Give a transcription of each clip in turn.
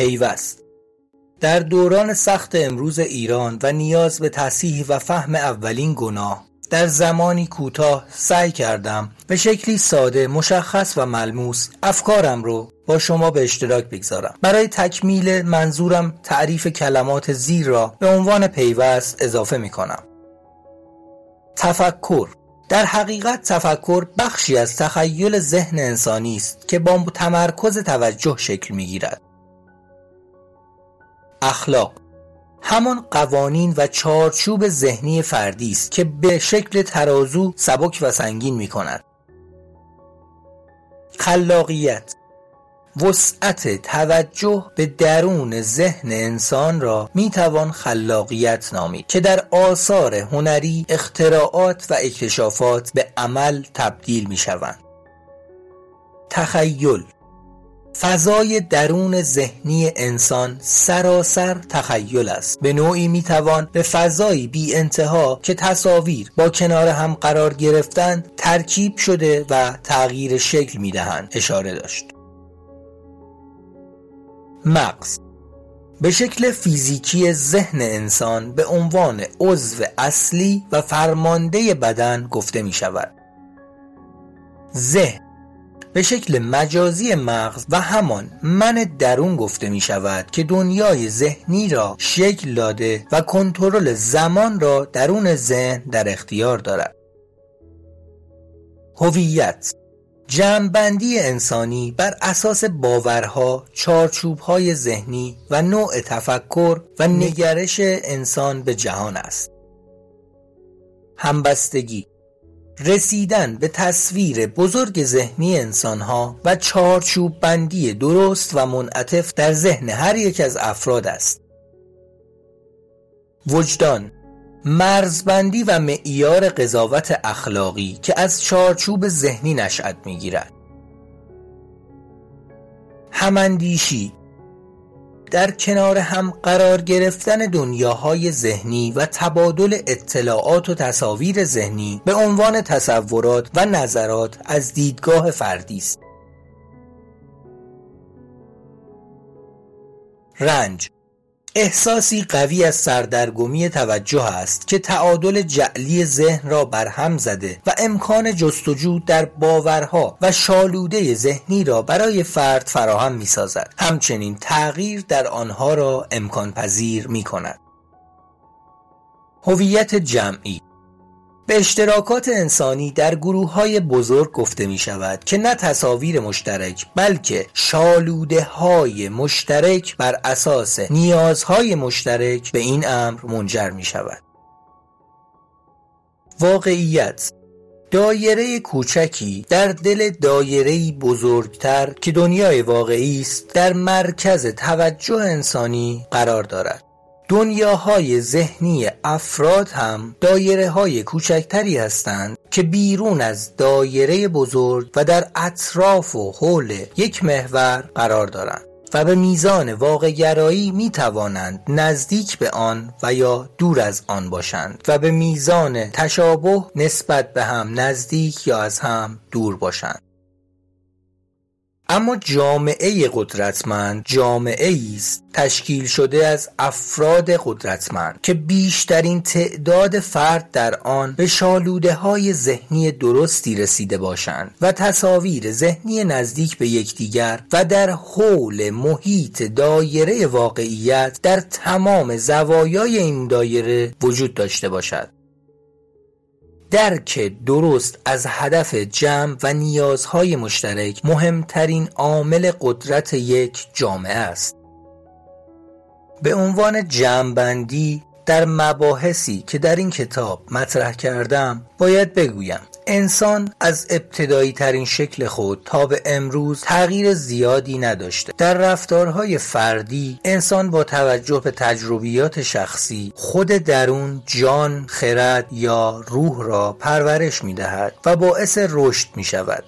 پیوست. در دوران سخت امروز ایران و نیاز به تصحیح و فهم اولین گناه در زمانی کوتاه سعی کردم به شکلی ساده مشخص و ملموس افکارم رو با شما به اشتراک بگذارم. برای تکمیل منظورم تعریف کلمات زیر را به عنوان پیوست اضافه می کنم تفکر در حقیقت تفکر بخشی از تخیل ذهن انسانی است که با تمرکز توجه شکل می گیرد اخلاق. همان قوانین و چارچوب ذهنی فردی است که به شکل ترازو سبک و سنگین می کند خلاقیت. وسعت توجه به درون ذهن انسان را می توان خلاقیت نامید که در آثار هنری اختراعات و اکتشافات به عمل تبدیل می شوند تخیل. فضای درون ذهنی انسان سراسر تخیل است. به نوعی می‌توان به فضایی بی انتها که تصاویر با کنار هم قرار گرفتن ترکیب شده و تغییر شکل می‌دهند اشاره داشت. مغز به شکل فیزیکی ذهن انسان به عنوان عضو اصلی و فرمانده بدن گفته می شود ذهن به شکل مجازی مغز و همان من درون گفته می شود که دنیای ذهنی را شکل داده و کنترل زمان را درون ذهن در اختیار دارد هویت جمعبندی انسانی بر اساس باورها، چارچوبهای ذهنی و نوع تفکر و نگرش انسان به جهان است. همبستگی رسیدن به تصویر بزرگ ذهنی انسانها و چارچوب بندی درست و منعطف در ذهن هر یک از افراد است. وجدان مرزبندی و معیار قضاوت اخلاقی که از چارچوب ذهنی نشأت می‌گیرد. هماندیشی در کنار هم قرار گرفتن دنیاهای ذهنی و تبادل اطلاعات و تصاویر ذهنی به عنوان تصورات و نظرات از دیدگاه فردی است. رنج احساسی قوی از سردرگمی توجه است که تعادل جعلی ذهن را برهم زده و امکان جستجو در باورها و شالوده ذهنی را برای فرد فراهم می سازد. همچنین تغییر در آنها را امکان پذیر می کند. هویت جمعی به اشتراکات انسانی در گروه های بزرگ گفته می شود که نه تصاویر مشترک بلکه شالوده های مشترک بر اساس نیازهای مشترک به این امر منجر می شود واقعیت دایره کوچکی در دل دایره بزرگتر که دنیای واقعی است در مرکز توجه انسانی قرار دارد. دنیاهای ذهنی افراد هم دایره های کوچکتری هستند که بیرون از دایره بزرگ و در اطراف و حول یک محور قرار دارند و به میزان واقعگرایی می توانند نزدیک به آن و یا دور از آن باشند و به میزان تشابه نسبت به هم نزدیک یا از هم دور باشند. اما جامعه قدرتمند جامعه است تشکیل شده از افراد قدرتمند که بیشترین تعداد فرد در آن به شالوده های ذهنی درستی رسیده باشند و تصاویر ذهنی نزدیک به یکدیگر و در حول محیط دایره واقعیت در تمام زوایای این دایره وجود داشته باشد. درک درست از هدف جمع و نیازهای مشترک مهمترین عامل قدرت یک جامعه است. به عنوان جمعبندی در مباحثی که در این کتاب مطرح کردم باید بگویم انسان از ابتدایی ترین شکل خود تا به امروز تغییر زیادی نداشته. در رفتارهای فردی انسان با توجه به تجربیات شخصی خود درون جان خرد یا روح را پرورش می دهد و باعث رشد می شود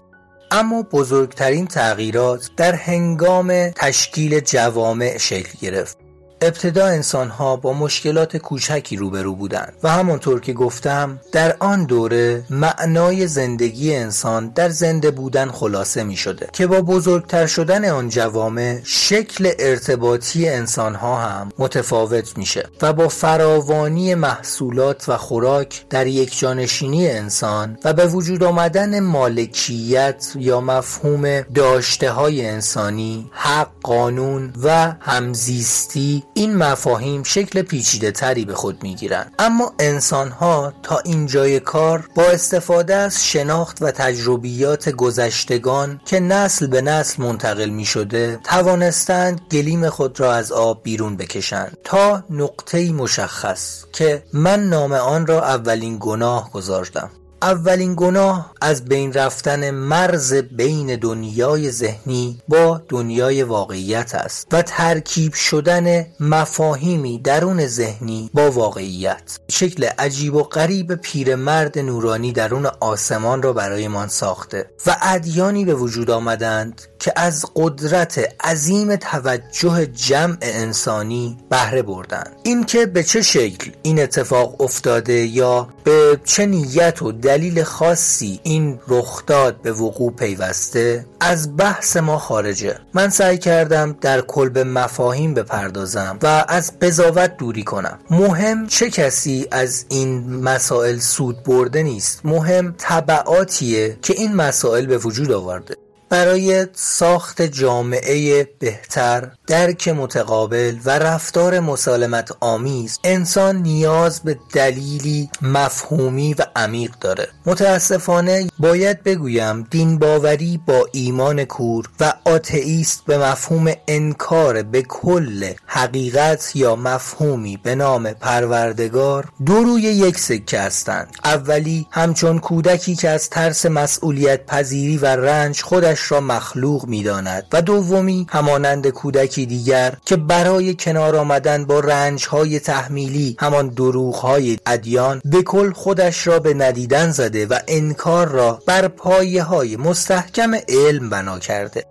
اما بزرگترین تغییرات در هنگام تشکیل جوامع شکل گرفت. ابتدا انسان ها با مشکلات کوچکی روبرو بودند و همانطور که گفتم در آن دوره معنای زندگی انسان در زنده بودن خلاصه می شده که با بزرگتر شدن آن جوامع شکل ارتباطی انسان ها هم متفاوت میشه و با فراوانی محصولات و خوراک در یک جانشینی انسان و به وجود آمدن مالکیت یا مفهوم داشته های انسانی حق قانون و همزیستی این مفاهیم شکل پیچیده تری به خود می گیرند اما انسان ها تا اینجای کار با استفاده از شناخت و تجربیات گذشتگان که نسل به نسل منتقل می شده توانستند گلیم خود را از آب بیرون بکشند تا نقطه مشخص که من نام آن را اولین گناه گذاشتم اولین گناه از بین رفتن مرز بین دنیای ذهنی با دنیای واقعیت است و ترکیب شدن مفاهیمی درون ذهنی با واقعیت. شکل عجیب و غریب پیرمرد نورانی درون آسمان را برایمان ساخته و ادیانی به وجود آمدند که از قدرت عظیم توجه جمع انسانی بهره بردند اینکه به چه شکل این اتفاق افتاده یا به چه نیت و دلیل خاصی این رخداد به وقوع پیوسته از بحث ما خارجه. من سعی کردم در کلب مفاهیم بپردازم و از قضاوت دوری کنم. مهم چه کسی از این مسائل سود برده نیست؟ مهم طبعاتیه که این مسائل به وجود آورده. برای ساخت جامعه بهتر درک متقابل و رفتار مسالمت آمیز انسان نیاز به دلیلی مفهومی و عمیق داره. متاسفانه باید بگویم دین باوری با ایمان کور و آتئیست به مفهوم انکار به کل حقیقت یا مفهومی به نام پروردگار دو روی یک سکه هستند. اولی همچون کودکی که از ترس مسئولیت پذیری و رنج خودش را مخلوق می‌داند و دومی همانند کودکی دیگر که برای کنار آمدن با رنجهای تحمیلی همان دروغهای ادیان به کل خودش را به ندیدن زده و انکار را بر پایه های مستحکم علم بنا کرده.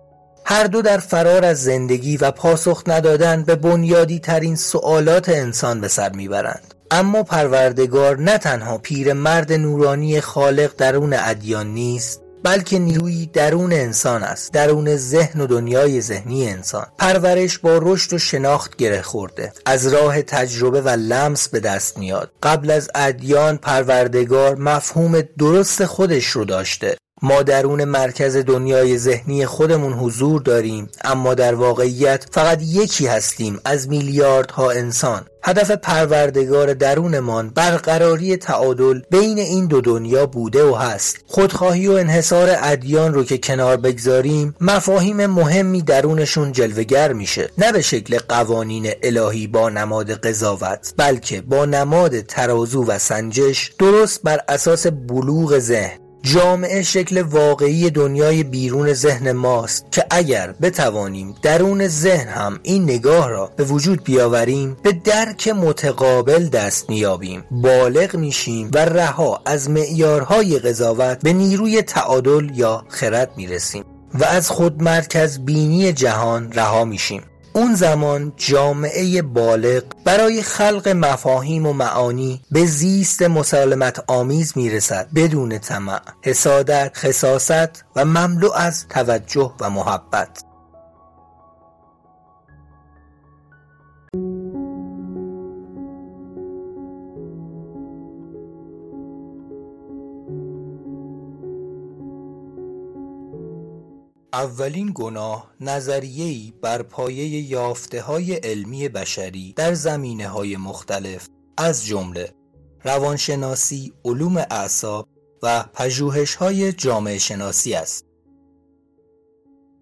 هر دو در فرار از زندگی و پاسخ ندادن به بنیادی ترین سوالات انسان به سر می‌برند. اما پروردگار نه تنها پیر مرد نورانی خالق درون ادیان نیست بلکه نیروی درون انسان است. درون ذهن و دنیای ذهنی انسان. پرورش با رشد و شناخت گره خورده. از راه تجربه و لمس به دست میاد. قبل از ادیان پروردگار مفهوم درست خودش رو داشته. ما درون مرکز دنیای ذهنی خودمون حضور داریم اما در واقعیت فقط یکی هستیم از میلیاردها انسان. هدف پروردگار درونمان برقراری تعادل بین این دو دنیا بوده و هست. خودخواهی و انحصار ادیان رو که کنار بگذاریم مفاهیم مهمی درونشون جلوگر میشه. نه به شکل قوانین الهی با نماد قضاوت بلکه با نماد ترازو و سنجش درست بر اساس بلوغ ذهن. جامعه شکل واقعی دنیای بیرون ذهن ماست که اگر بتوانیم درون ذهن هم این نگاه را به وجود بیاوریم به درک متقابل دست میابیم بالغ میشیم و رها از معیارهای قضاوت به نیروی تعادل یا خرد می‌رسیم و از خودمرکز بینی جهان رها میشیم. اون زمان جامعه بالغ برای خلق مفاهیم و معانی به زیست مسالمت آمیز می‌رسد بدون طمع حسادت خصاست و مملو از توجه و محبت. اولین گناه نظریه‌ای بر پایه یافته های علمی بشری در زمینه های مختلف از جمله روانشناسی، علوم اعصاب و پژوهش های جامعه شناسی است.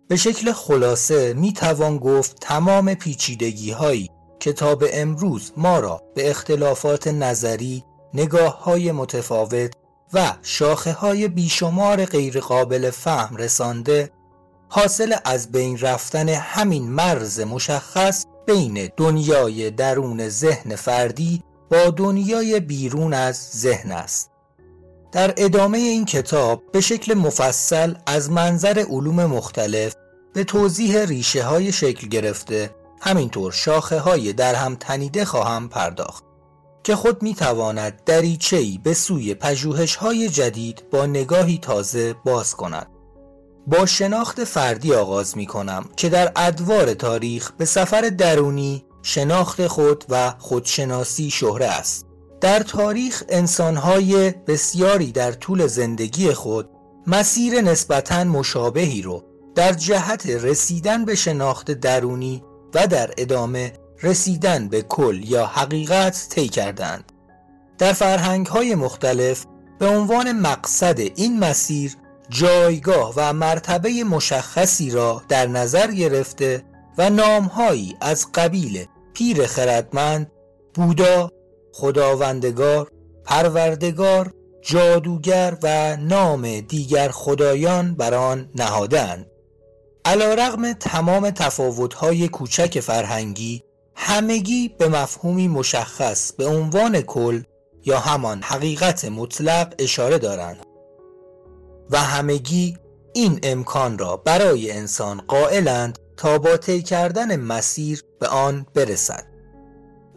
به شکل خلاصه می توان گفت تمام پیچیدگی هایی که تا به امروز ما را به اختلافات نظری، نگاه های متفاوت و شاخه های بیشمار غیرقابل فهم رسانده حاصل از بین رفتن همین مرز مشخص بین دنیای درون ذهن فردی با دنیای بیرون از ذهن است در ادامه این کتاب به شکل مفصل از منظر علوم مختلف به توضیح ریشه های شکل گرفته همینطور شاخه های در هم تنیده خواهم پرداخت که خود می تواند دریچه‌ای به سوی پژوهش های جدید با نگاهی تازه باز کند. با شناخت فردی آغاز می کنم که در ادوار تاریخ به سفر درونی شناخت خود و خودشناسی شهره است. در تاریخ انسانهای بسیاری در طول زندگی خود مسیر نسبتا مشابهی رو در جهت رسیدن به شناخت درونی و در ادامه رسیدن به کل یا حقیقت طی کردند. در فرهنگ های مختلف به عنوان مقصد این مسیر جایگاه و مرتبه مشخصی را در نظر گرفته و نامهایی از قبیل پیر خردمند، بودا، خداوندگار، پروردگار، جادوگر و نام دیگر خدایان بر آن نهادند. علا رغم تمام تفاوت‌های کوچک فرهنگی همگی به مفهومی مشخص به عنوان کل یا همان حقیقت مطلق اشاره دارند و همگی این امکان را برای انسان قائلند تا با طی کردن مسیر به آن برسد.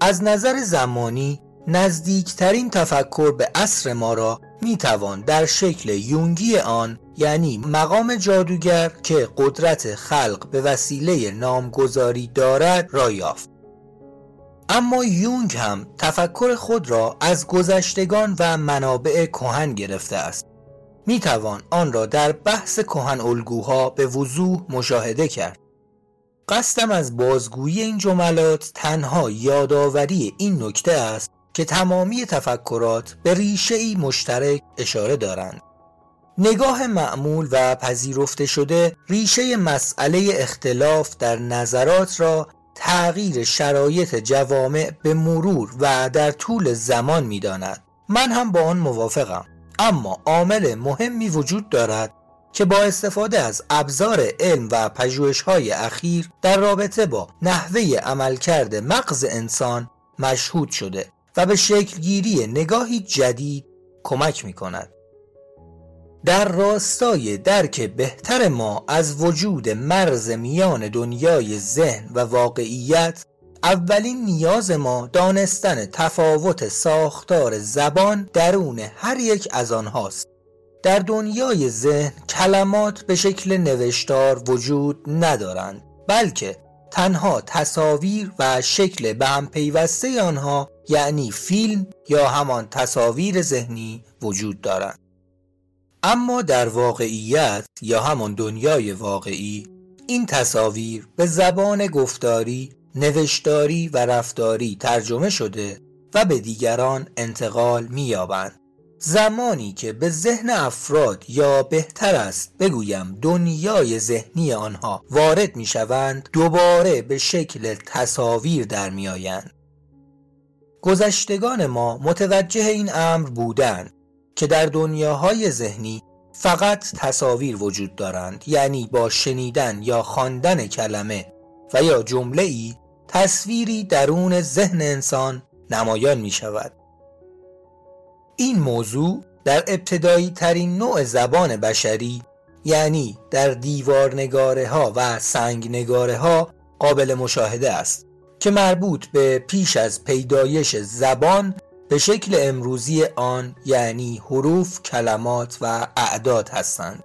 از نظر زمانی نزدیکترین تفکر به عصر ما را می‌توان در شکل یونگی آن یعنی مقام جادوگر که قدرت خلق به وسیله نامگذاری دارد را یافت. اما یونگ هم تفکر خود را از گذشتگان و منابع کهن گرفته است. می توان آن را در بحث کهن الگوها به وضوح مشاهده کرد. قصدم از بازگویی این جملات تنها یادآوری این نکته است که تمامی تفکرات به ریشه ای مشترک اشاره دارند. نگاه معمول و پذیرفته شده ریشه مسئله اختلاف در نظرات را تغییر شرایط جوامع به مرور و در طول زمان می داند. من هم با آن موافقم. اما عامل مهمی وجود دارد که با استفاده از ابزار علم و پژوهش های اخیر در رابطه با نحوه عملکرد مغز انسان مشهود شده و به شکلگیری نگاهی جدید کمک می کند. در راستای درک بهتر ما از وجود مرز میان دنیای ذهن و واقعیت اولین نیاز ما دانستن تفاوت ساختار زبان درون هر یک از آنهاست. در دنیای ذهن کلمات به شکل نوشتار وجود ندارند بلکه تنها تصاویر و شکل به هم پیوسته آنها یعنی فیلم یا همان تصاویر ذهنی وجود دارند. اما در واقعیت یا همان دنیای واقعی این تصاویر به زبان گفتاری، نوشتاری و رفتاری ترجمه شده و به دیگران انتقال می‌یابند. زمانی که به ذهن افراد یا بهتر است بگویم دنیای ذهنی آنها وارد می شوند دوباره به شکل تصاویر در می آیند. گذشتگان ما متوجه این امر بودند که در دنیاهای ذهنی فقط تصاویر وجود دارند یعنی با شنیدن یا خواندن کلمه و یا جمله ای تصویری درون ذهن انسان نمایان می شود این موضوع در ابتدایی ترین نوع زبان بشری یعنی در دیوار نگاره ها و سنگ نگاره ها قابل مشاهده است که مربوط به پیش از پیدایش زبان به شکل امروزی آن یعنی حروف، کلمات و اعداد هستند.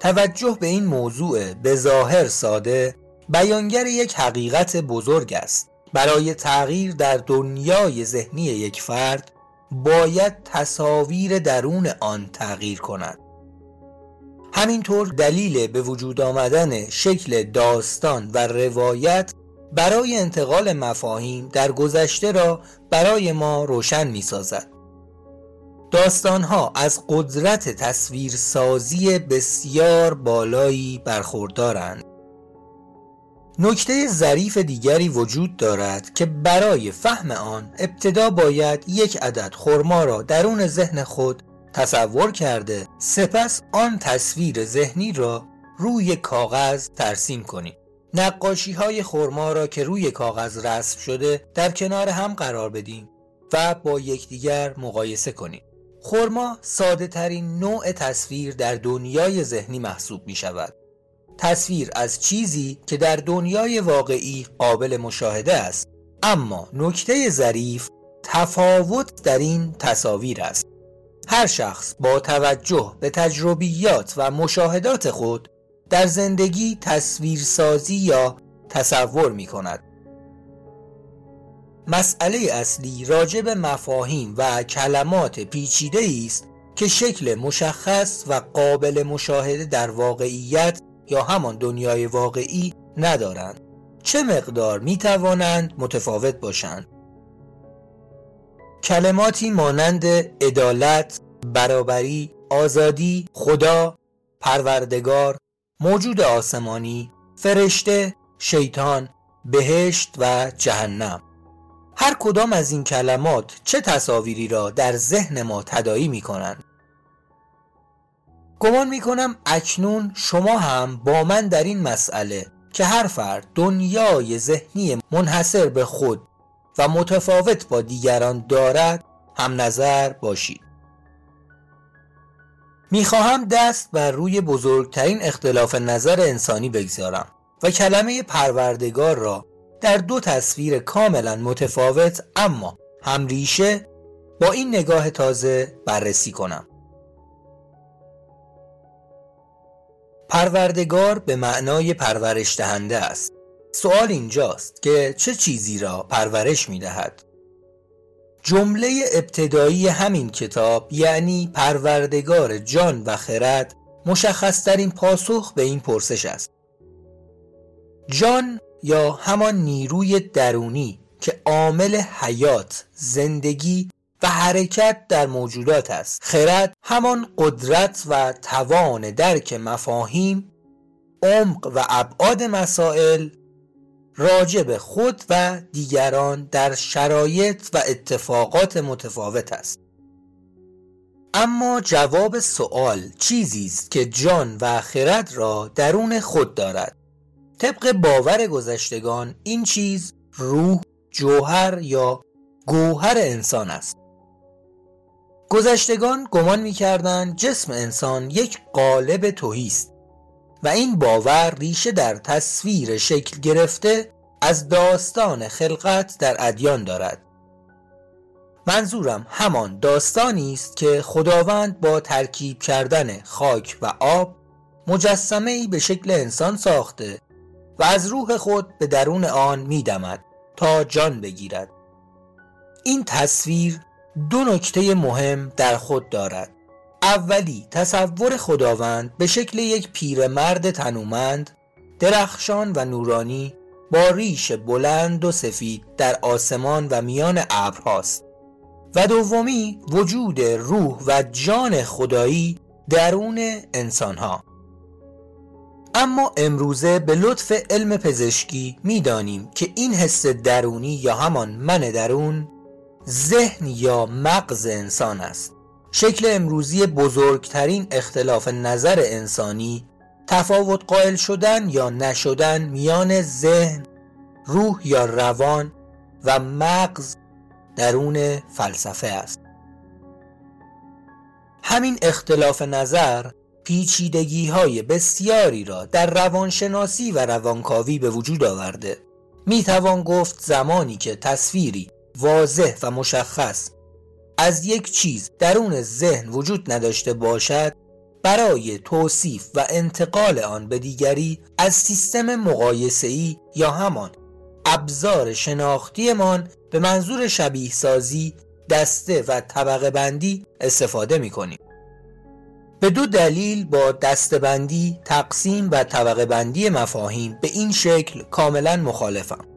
توجه به این موضوع به ظاهر ساده بیانگر یک حقیقت بزرگ است. برای تغییر در دنیای ذهنی یک فرد باید تصاویر درون آن تغییر کند. همینطور دلیل به وجود آمدن شکل داستان و روایت برای انتقال مفاهیم در گذشته را برای ما روشن می سازد. داستانها از قدرت تصویرسازی بسیار بالایی برخوردارند. نکته ظریف دیگری وجود دارد که برای فهم آن ابتدا باید یک عدد خرما را درون ذهن خود تصور کرده سپس آن تصویر ذهنی را روی کاغذ ترسیم کنیم. نقاشی های خورما را که روی کاغذ رسم شده در کنار هم قرار بدیم و با یکدیگر مقایسه کنیم. خورما ساده ترین نوع تصویر در دنیای ذهنی محسوب می شود. تصویر از چیزی که در دنیای واقعی قابل مشاهده است. اما نکته ظریف تفاوت در این تصاویر است. هر شخص با توجه به تجربیات و مشاهدات خود در زندگی تصویرسازی یا تصور می کند مسئله اصلی راجع به مفاهیم و کلمات پیچیده است که شکل مشخص و قابل مشاهده در واقعیت یا همان دنیای واقعی ندارند. چه مقدار می توانند متفاوت باشند؟ کلماتی مانند عدالت، برابری، آزادی، خدا، پروردگار، موجود آسمانی، فرشته، شیطان، بهشت و جهنم. هر کدام از این کلمات چه تصاویری را در ذهن ما تدایی می کنند گمان می کنم اکنون شما هم با من در این مسئله که هر فرد دنیای ذهنی منحصر به خود و متفاوت با دیگران دارد هم نظر باشید. می‌خواهم دست بر روی بزرگترین اختلاف نظر انسانی بگذارم و کلمه پروردگار را در دو تصویر کاملا متفاوت اما هم ریشه با این نگاه تازه بررسی کنم. پروردگار به معنای پرورش دهنده است. سوال اینجاست که چه چیزی را پرورش می دهد جمله ابتدایی همین کتاب یعنی پروردگار جان و خرد مشخصترین پاسخ به این پرسش است. جان یا همان نیروی درونی که عامل حیات، زندگی و حرکت در موجودات است. خرد همان قدرت و توان درک مفاهیم عمق و ابعاد مسائل راجع به خود و دیگران در شرایط و اتفاقات متفاوت است. اما جواب سوال چیزی است که جان و خرد را درون خود دارد. طبق باور گذشتگان این چیز روح جوهر یا گوهر انسان است. گذشتگان گمان می‌کردند جسم انسان یک قالب توهی است و این باور ریشه در تصویر شکل گرفته از داستان خلقت در ادیان دارد. منظورم همان داستانی است که خداوند با ترکیب کردن خاک و آب مجسمه ای به شکل انسان ساخته و از روح خود به درون آن میدمد تا جان بگیرد. این تصویر دو نکته مهم در خود دارد. اولی تصور خداوند به شکل یک پیرمرد تنومند درخشان و نورانی با ریش بلند و سفید در آسمان و میان ابرهاست و دومی وجود روح و جان خدایی درون انسانها. اما امروزه به لطف علم پزشکی می‌دانیم که این حس درونی یا همان من درون ذهن یا مغز انسان است. شکل امروزی بزرگترین اختلاف نظر انسانی تفاوت قائل شدن یا نشدن میان ذهن روح یا روان و مغز درون فلسفه است. همین اختلاف نظر پیچیدگی های بسیاری را در روانشناسی و روانکاوی به وجود آورده. می توان گفت زمانی که تصویری واضح و مشخص از یک چیز درون ذهن وجود نداشته باشد برای توصیف و انتقال آن به دیگری از سیستم مقایسه‌ای یا همان ابزار شناختیمان به منظور شبیه سازی دسته و طبقه بندی استفاده می کنیم. به دو دلیل با دستبندی، تقسیم و طبقه بندی مفاهیم به این شکل کاملا مخالفم.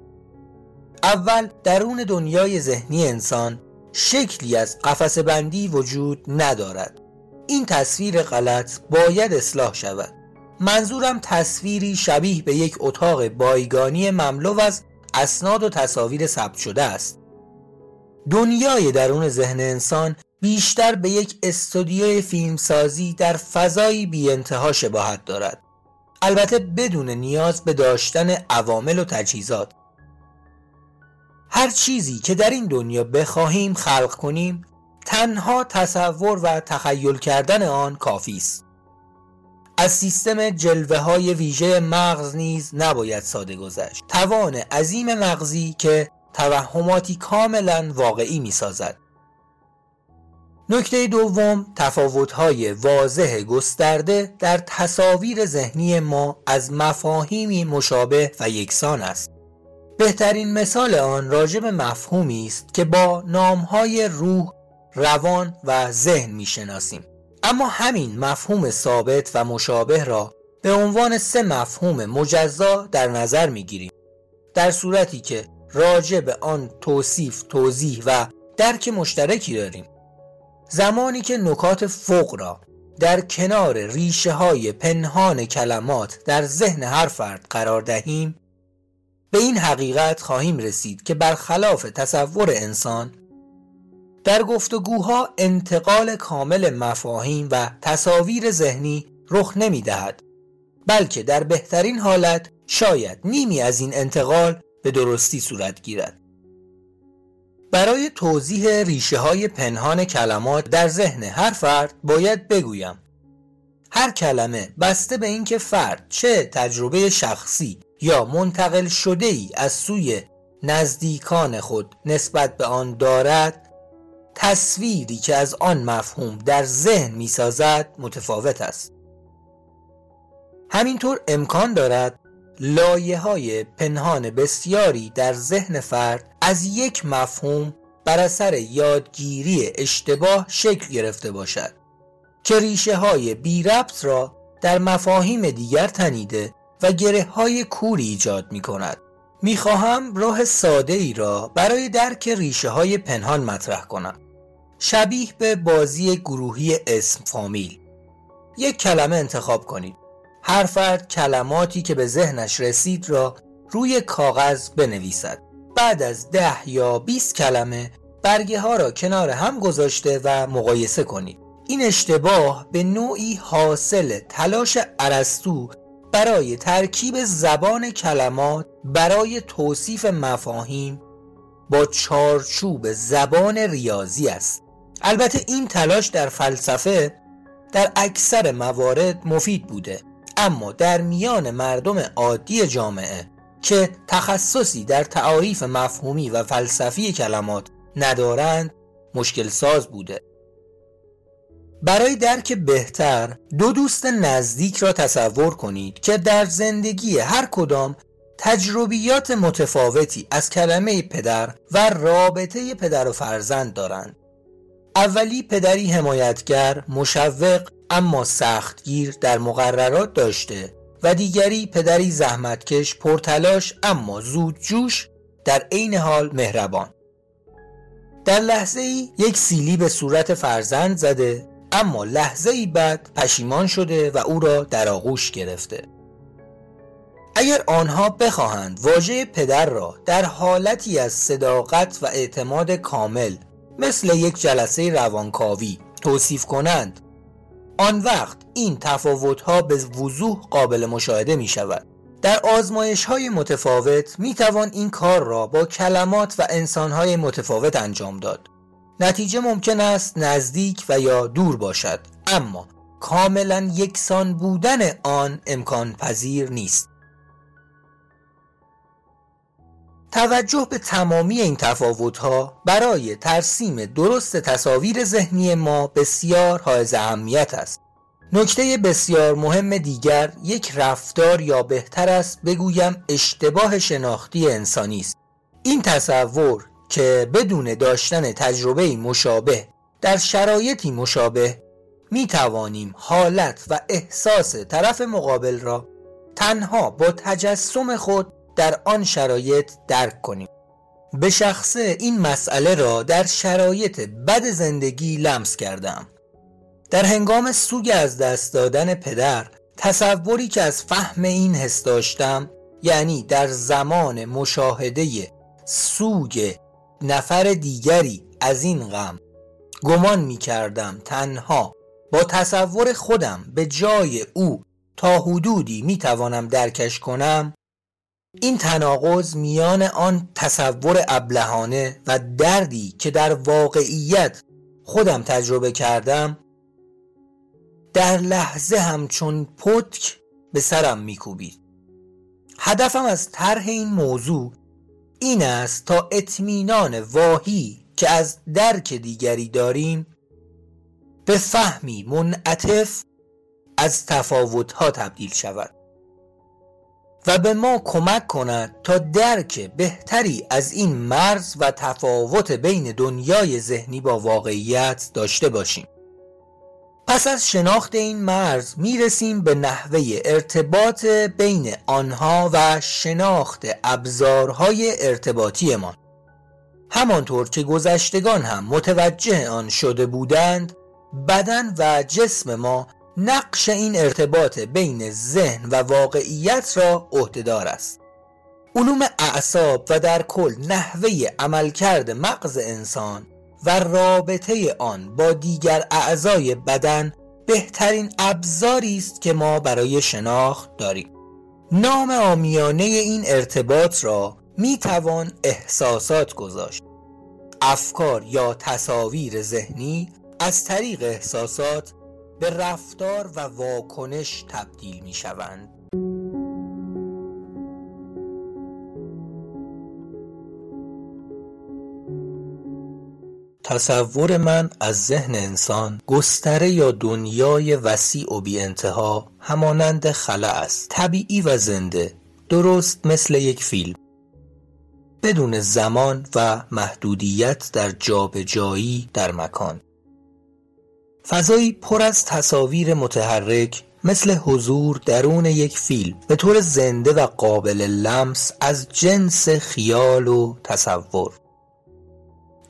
اول درون دنیای ذهنی انسان شکلی از قفس بندی وجود ندارد. این تصویر غلط باید اصلاح شود. منظورم تصویری شبیه به یک اتاق بایگانی مملو از اسناد و تصاویر ثبت شده است. دنیای درون ذهن انسان بیشتر به یک استودیوی فیلمسازی در فضایی بی انتها شباهت دارد البته بدون نیاز به داشتن عوامل و تجهیزات هر چیزی که در این دنیا بخواهیم خلق کنیم تنها تصور و تخیل کردن آن کافی است. از سیستم جلوه های ویژه مغز نیز نباید ساده گذشت. توان عظیم مغزی که توهماتی کاملا واقعی می سازد نکته دوم تفاوت‌های واضح گسترده در تصاویر ذهنی ما از مفاهیمی مشابه و یکسان است. بهترین مثال آن راجب مفهومی است که با نامهای روح، روان و ذهن می‌شناسیم. اما همین مفهوم ثابت و مشابه را به عنوان سه مفهوم مجزا در نظر می‌گیریم. در صورتی که راجع به آن توصیف، توضیح و درک مشترکی داریم. زمانی که نکات فوق را در کنار ریشه های پنهان کلمات در ذهن هر فرد قرار دهیم به این حقیقت خواهیم رسید که برخلاف تصور انسان در گفتگوها انتقال کامل مفاهیم و تصاویر ذهنی رخ نمی دهد بلکه در بهترین حالت شاید نیمی از این انتقال به درستی صورت گیرد. برای توضیح ریشه های پنهان کلمات در ذهن هر فرد باید بگویم هر کلمه بسته به اینکه فرد چه تجربه شخصی یا منتقل شده ای از سوی نزدیکان خود نسبت به آن دارد تصویری که از آن مفهوم در ذهن می سازد متفاوت است. همینطور امکان دارد لایه های پنهان بسیاری در ذهن فرد از یک مفهوم بر اثر یادگیری اشتباه شکل گرفته باشد که ریشه های بی ربط را در مفاهیم دیگر تنیده و گره های کوری ایجاد می کند می خواهم راه ساده ای را برای درک ریشه های پنهان مطرح کنم. شبیه به بازی گروهی اسم فامیل. یک کلمه انتخاب کنید. هر فرد کلماتی که به ذهنش رسید را روی کاغذ بنویسد. بعد از ده یا 20 کلمه برگه ها را کنار هم گذاشته و مقایسه کنید. این اشتباه به نوعی حاصل تلاش ارسطو برای ترکیب زبان کلمات برای توصیف مفاهیم با چارچوب زبان ریاضی است. البته این تلاش در فلسفه در اکثر موارد مفید بوده اما در میان مردم عادی جامعه که تخصصی در تعاریف مفهومی و فلسفی کلمات ندارند مشکل ساز بوده. برای درک بهتر دو دوست نزدیک را تصور کنید که در زندگی هر کدام تجربیات متفاوتی از کلمه پدر و رابطه پدر و فرزند دارند. اولی پدری حمایتگر مشوق اما سختگیر در مقررات داشته و دیگری پدری زحمتکش پرتلاش اما زود جوش در عین حال مهربان. در لحظه ای یک سیلی به صورت فرزند زده اما لحظه ای بعد پشیمان شده و او را در آغوش گرفته. اگر آنها بخواهند واژه پدر را در حالتی از صداقت و اعتماد کامل مثل یک جلسه روانکاوی توصیف کنند آن وقت این تفاوت ها به وضوح قابل مشاهده می شود در آزمایش های متفاوت می توان این کار را با کلمات و انسان های متفاوت انجام داد. نتیجه ممکن است نزدیک و یا دور باشد اما کاملا یکسان بودن آن امکان پذیر نیست توجه به تمامی این تفاوت‌ها برای ترسیم درست تصاویر ذهنی ما بسیار حائز اهمیت است. نکته بسیار مهم دیگر یک رفتار یا بهتر است بگویم اشتباه شناختی انسانی است. این تصور که بدون داشتن تجربه مشابه در شرایطی مشابه می توانیم حالت و احساس طرف مقابل را تنها با تجسم خود در آن شرایط درک کنیم. به شخصه این مسئله را در شرایط بد زندگی لمس کردم. در هنگام سوگ از دست دادن پدر تصوری که از فهم این حس داشتم یعنی در زمان مشاهده سوگ نفر دیگری از این غم. گمان می کردم تنها. با تصور خودم به جای او تا حدودی می توانم درکش کنم. این تناقض میان آن تصور ابلهانه و دردی که در واقعیت خودم تجربه کردم در لحظه همچون پتک به سرم میکوبید. هدفم از طرح این موضوع این است تا اطمینان واهی که از درک دیگری داریم. به فهمی منعطف از تفاوتها تبدیل شود و به ما کمک کند تا درک بهتری از این مرز و تفاوت بین دنیای ذهنی با واقعیت داشته باشیم. پس از شناخت این مرز می‌رسیم به نحوه ارتباط بین آنها و شناخت ابزارهای ارتباطی ما همانطور که گذشتگان هم متوجه آن شده بودند بدن و جسم ما نقش این ارتباط بین ذهن و واقعیت را عهدهدار است. علوم اعصاب و در کل نحوه عملکرد مغز انسان و رابطه آن با دیگر اعضای بدن بهترین ابزاری است که ما برای شناخت داریم. نام آمیانه این ارتباط را می توان احساسات گذاشت. افکار یا تصاویر ذهنی از طریق احساسات به رفتار و واکنش تبدیل می شوند تصور من از ذهن انسان گستره یا دنیای وسیع و بی انتها همانند خلا است. طبیعی و زنده. درست مثل یک فیلم. بدون زمان و محدودیت در جابجایی در مکان. فضایی پر از تصاویر متحرک مثل حضور درون یک فیلم. به طور زنده و قابل لمس از جنس خیال و تصور.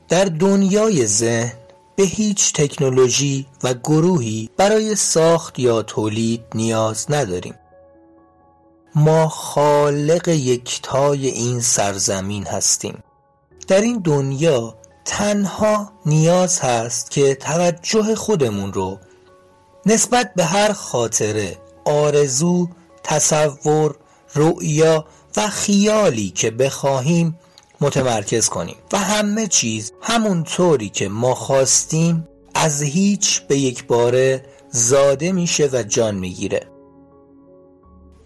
در دنیای ذهن به هیچ تکنولوژی و گروهی برای ساخت یا تولید نیاز نداریم. ما خالق یکتای این سرزمین هستیم. در این دنیا تنها نیاز هست که توجه خودمون رو نسبت به هر خاطره آرزو تصور رؤیا و خیالی که بخواهیم متمرکز کنیم. و همه چیز همون طوری که ما خواستیم از هیچ به یک باره زاده میشه و جان می‌گیره.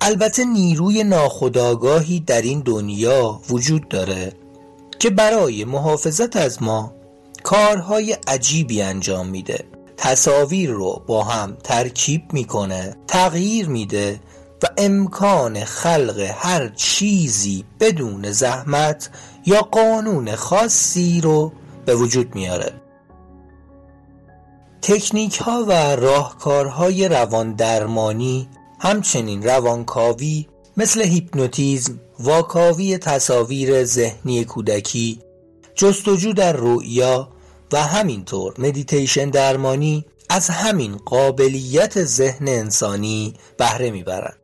البته نیروی ناخودآگاهی در این دنیا وجود داره که برای محافظت از ما کارهای عجیبی انجام میده. تصاویر رو با هم ترکیب می‌کنه تغییر میده و امکان خلق هر چیزی بدون زحمت یا قانون خاصی رو به وجود میاره. تکنیک ها و راهکارهای روان درمانی همچنین روانکاوی مثل هیپنوتیزم واکاوی تصاویر ذهنی کودکی جستجو در رؤیا و همینطور مدیتیشن درمانی از همین قابلیت ذهن انسانی بهره می‌برند.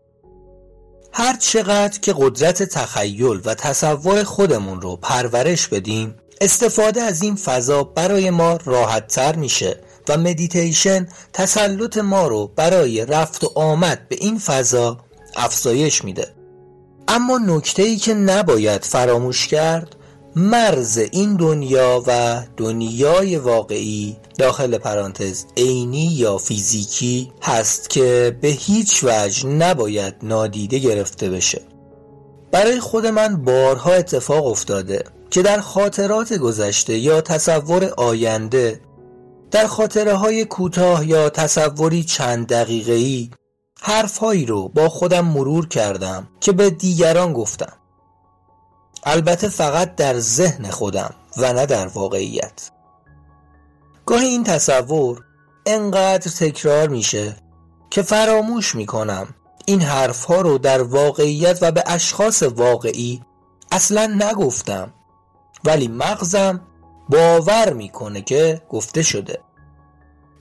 هر چقدر که قدرت تخیل و تصور خودمون رو پرورش بدیم استفاده از این فضا برای ما راحت تر میشه و مدیتیشن تسلط ما رو برای رفت و آمد به این فضا افزایش میده. اما نکته ای که نباید فراموش کرد مرز این دنیا و دنیای واقعی داخل پرانتز عینی یا فیزیکی هست که به هیچ وجه نباید نادیده گرفته بشه. برای خود من بارها اتفاق افتاده که در خاطرات گذشته یا تصور آینده در خاطره های کوتاه یا تصوری چند دقیقه‌ای حرفهایی رو با خودم مرور کردم که به دیگران گفتم. البته فقط در ذهن خودم و نه در واقعیت. گاهی این تصور انقدر تکرار میشه که فراموش می‌کنم این حرفها رو در واقعیت و به اشخاص واقعی اصلا نگفتم ولی مغزم باور می‌کنه که گفته شده.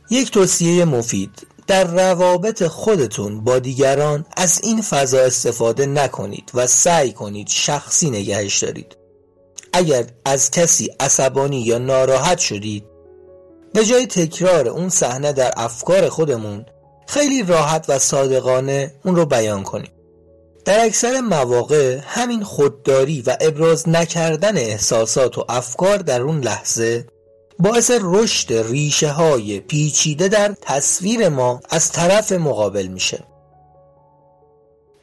یک توصیه مفید. در روابط خودتون با دیگران از این فضا استفاده نکنید و سعی کنید شخصی نگهش دارید. اگر از کسی عصبانی یا ناراحت شدید به جای تکرار اون صحنه در افکار خودمون خیلی راحت و صادقانه اون رو بیان کنید. در اکثر مواقع همین خودداری و ابراز نکردن احساسات و افکار در اون لحظه باعث رشد ریشه های پیچیده در تصویر ما از طرف مقابل میشه.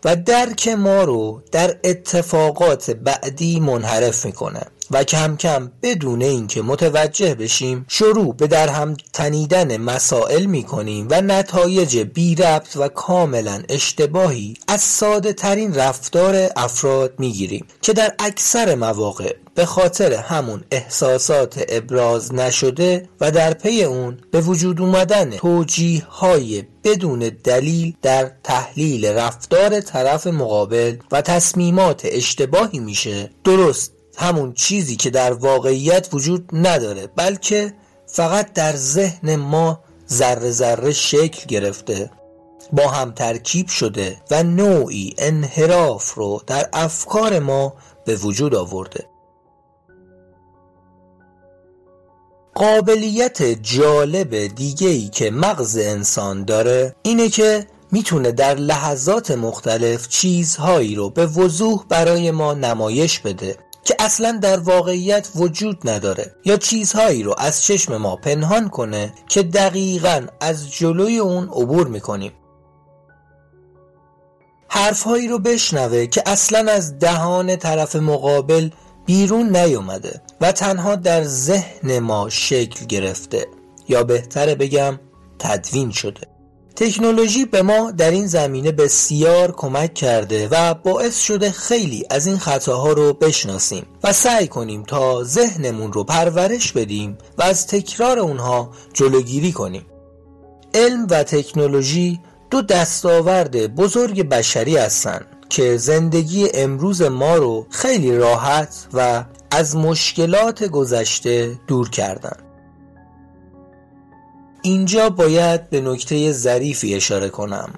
و درک ما رو در اتفاقات بعدی منحرف می‌کنه. و کم کم بدون اینکه متوجه بشیم شروع به در هم تنیدن مسائل می‌کنیم و نتایج بی ربط و کاملا اشتباهی از ساده ترین رفتار افراد می‌گیریم که در اکثر مواقع به خاطر همون احساسات ابراز نشده و در پی اون به وجود اومدن توجیه های بدون دلیل در تحلیل رفتار طرف مقابل و تصمیمات اشتباهی میشه درست همون چیزی که در واقعیت وجود نداره بلکه فقط در ذهن ما ذره ذره شکل گرفته با هم ترکیب شده و نوعی انحراف رو در افکار ما به وجود آورده. قابلیت جالب دیگه که مغز انسان داره اینه که می‌تونه در لحظات مختلف چیزهایی رو به وضوح برای ما نمایش بده. که اصلا در واقعیت وجود نداره یا چیزهایی رو از چشم ما پنهان کنه که دقیقا از جلوی اون عبور می‌کنیم. حرفهایی رو بشنوه که اصلا از دهان طرف مقابل بیرون نیومده و تنها در ذهن ما شکل گرفته. یا بهتره بگم تدوین شده. تکنولوژی به ما در این زمینه بسیار کمک کرده و باعث شده خیلی از این خطاها رو بشناسیم و سعی کنیم تا ذهنمون رو پرورش بدیم و از تکرار اونها جلوگیری کنیم. علم و تکنولوژی دو دستاورد بزرگ بشری هستند که زندگی امروز ما رو خیلی راحت و از مشکلات گذشته دور کردن اینجا باید به نکته ظریفی اشاره کنم.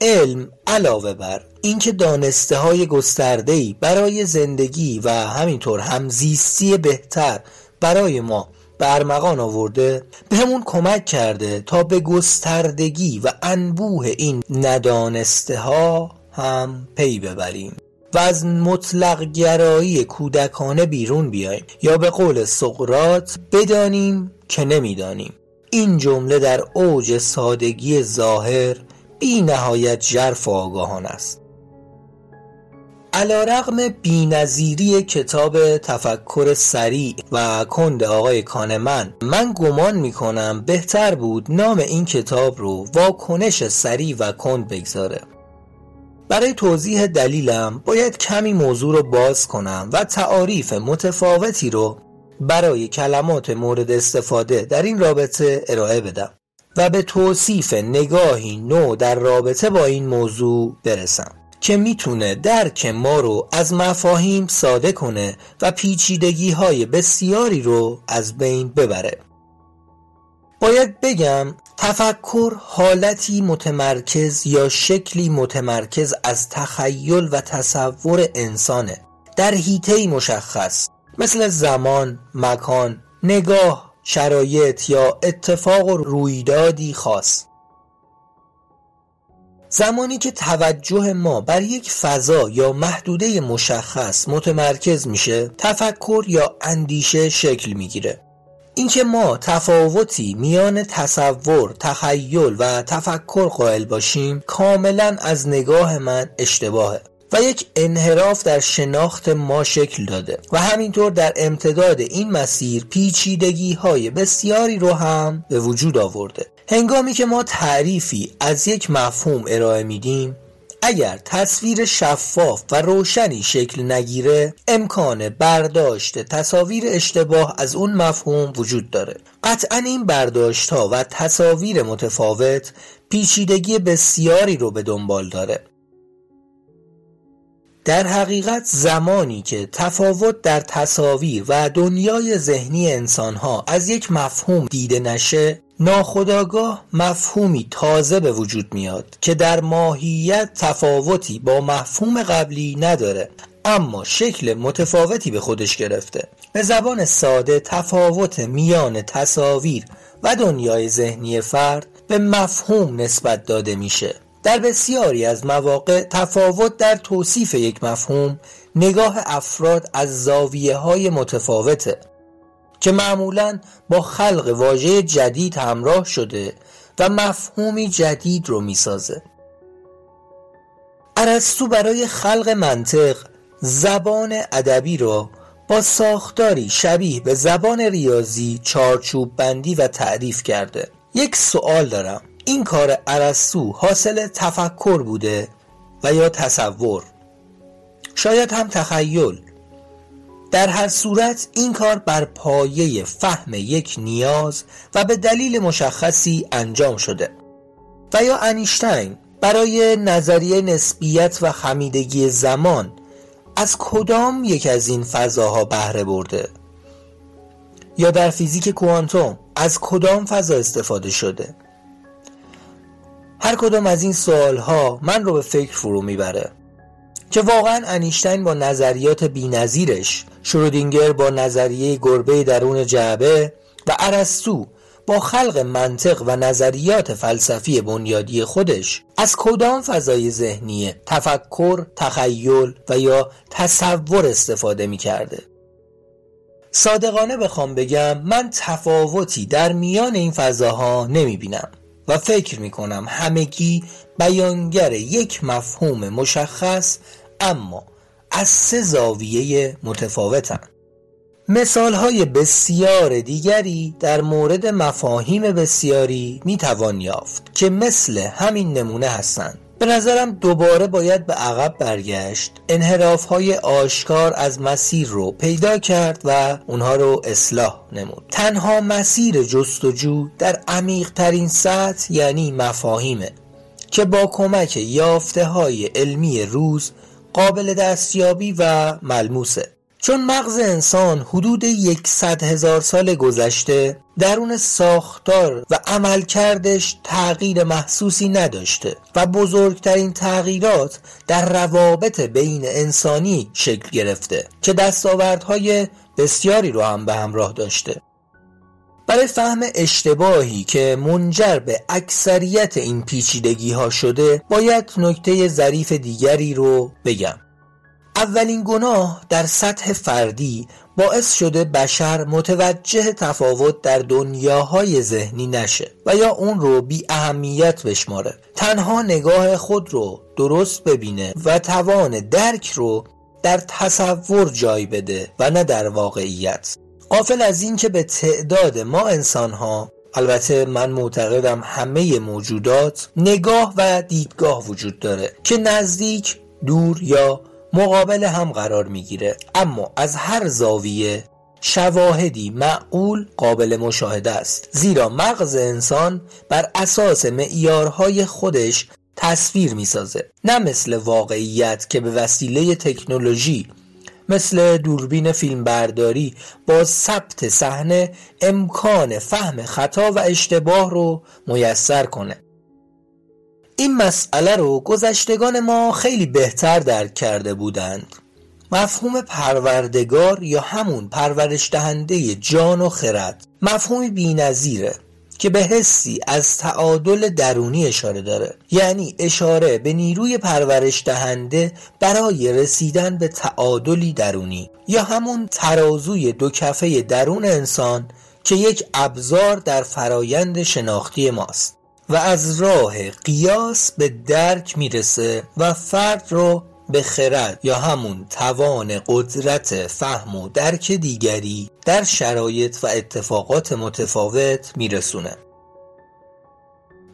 علم علاوه بر اینکه دانسته های گسترده برای زندگی و همینطور همزیستی بهتر برای ما برمغان آورده به همون کمک کرده تا به گستردگی و انبوه این ندانسته ها هم پی ببریم و از مطلق گرایی کودکانه بیرون بیاییم یا به قول سقرات بدانیم که نمی‌دانیم. این جمله در اوج سادگی ظاهر بی نهایت جرف آگاهان است. علا رقم بی نظیری کتاب تفکر سریع و کند آقای کانمن من گمان می کنم بهتر بود نام این کتاب رو واکنش سریع و کند بگذاره. برای توضیح دلیلم باید کمی موضوع رو باز کنم و تعاریف متفاوتی رو برای کلمات مورد استفاده در این رابطه ارائه بدم و به توصیف نگاهی نو در رابطه با این موضوع برسم که می‌تونه درک ما رو از مفاهیم ساده کنه و پیچیدگی های بسیاری رو از بین ببره. باید بگم تفکر حالتی متمرکز یا شکلی متمرکز از تخیل و تصور انسانه. در حیطه مشخص مثل زمان، مکان، نگاه، شرایط یا اتفاق و رویدادی خاص. زمانی که توجه ما بر یک فضا یا محدوده مشخص متمرکز میشه تفکر یا اندیشه شکل می‌گیره. اینکه ما تفاوتی میان تصور، تخیل و تفکر قائل باشیم کاملا از نگاه من اشتباهه. و یک انحراف در شناخت ما شکل داده و همینطور در امتداد این مسیر پیچیدگی های بسیاری رو هم به وجود آورده. هنگامی که ما تعریفی از یک مفهوم ارائه میدیم اگر تصویر شفاف و روشنی شکل نگیره امکان برداشت تصاویر اشتباه از اون مفهوم وجود داره. قطعا این برداشت ها و تصاویر متفاوت پیچیدگی بسیاری رو به دنبال داره. در حقیقت زمانی که تفاوت در تصاویر و دنیای ذهنی انسانها از یک مفهوم دیده نشه ناخداگاه مفهومی تازه به وجود میاد که در ماهیت تفاوتی با مفهوم قبلی نداره اما شکل متفاوتی به خودش گرفته. به زبان ساده تفاوت میان تصاویر و دنیای ذهنی فرد به مفهوم نسبت داده میشه. در بسیاری از مواقع تفاوت در توصیف یک مفهوم نگاه افراد از زاویه های متفاوته که معمولا با خلق واژه جدید همراه شده و مفهومی جدید رو می‌سازه. ارسطو برای خلق منطق زبان ادبی را با ساختاری شبیه به زبان ریاضی چارچوب بندی و تعریف کرده. یک سوال دارم. این کار ارسطو حاصل تفکر بوده و یا تصور. شاید هم تخیل. در هر صورت این کار بر پایه فهم یک نیاز و به دلیل مشخصی انجام شده. و یا انیشتین برای نظریه نسبیت و خمیدگی زمان از کدام یک از این فضاها بهره برده؟ یا در فیزیک کوانتوم از کدام فضا استفاده شده؟ هر کدام از این سوال ها من رو به فکر فرو می‌بره که واقعا انیشتین با نظریات بینظیرش شرودینگر با نظریه گربه درون جعبه و ارسطو با خلق منطق و نظریات فلسفی بنیادی خودش از کدام فضای ذهنی تفکر، تخیل و یا تصور استفاده می کرده؟ صادقانه بخوام بگم من تفاوتی در میان این فضاها نمی بینم و فکر می کنم همگی بیانگر یک مفهوم مشخص اما از سه زاویه متفاوتن. مثال های بسیار دیگری در مورد مفاهیم بسیاری می‌توان یافت که مثل همین نمونه هستند. به نظرم دوباره باید به عقب برگشت. انحراف های آشکار از مسیر رو پیدا کرد و اونها رو اصلاح نمود. تنها مسیر جستجو در عمیق ترین سطح یعنی مفاهیمه که با کمک یافته های علمی روز قابل دستیابی و ملموسه. چون مغز انسان حدود یکصد هزار سال گذشته درون ساختار و عملکردش تغییر محسوسی نداشته و بزرگترین تغییرات در روابط بین انسانی شکل گرفته که دستاوردهای بسیاری رو هم به همراه داشته. برای فهم اشتباهی که منجر به اکثریت این پیچیدگی ها شده باید نکته ظریف دیگری رو بگم. اولین گناه در سطح فردی باعث شده بشر متوجه تفاوت در دنیاهای ذهنی نشه و یا اون رو بی اهمیت بشماره. تنها نگاه خود رو درست ببینه و توان درک رو در تصور جای بده و نه در واقعیت. قافل از این که به تعداد ما انسان ها البته من معتقدم همه موجودات نگاه و دیدگاه وجود داره که نزدیک دور یا مقابل هم قرار می‌گیره. اما از هر زاویه شواهدی معقول قابل مشاهده است. زیرا مغز انسان بر اساس معیارهای خودش تصویر می‌سازه. نه مثل واقعیت که به وسیله تکنولوژی مثل دوربین فیلمبرداری با ثبت صحنه امکان فهم خطا و اشتباه رو میسر کنه. این مسئله رو گذشتگان ما خیلی بهتر درک کرده بودند. مفهوم پروردگار یا همون پرورش دهنده جان و خرد. مفهومی بی‌نظیره که به حسی از تعادل درونی اشاره داره. یعنی اشاره به نیروی پرورش دهنده برای رسیدن به تعادلی درونی. یا همون ترازوی دو کفه درون انسان که یک ابزار در فرایند شناختی ماست. و از راه قیاس به درک می‌رسه و فرد رو به خرد یا همون توان قدرت فهم و درک دیگری در شرایط و اتفاقات متفاوت میرسونه.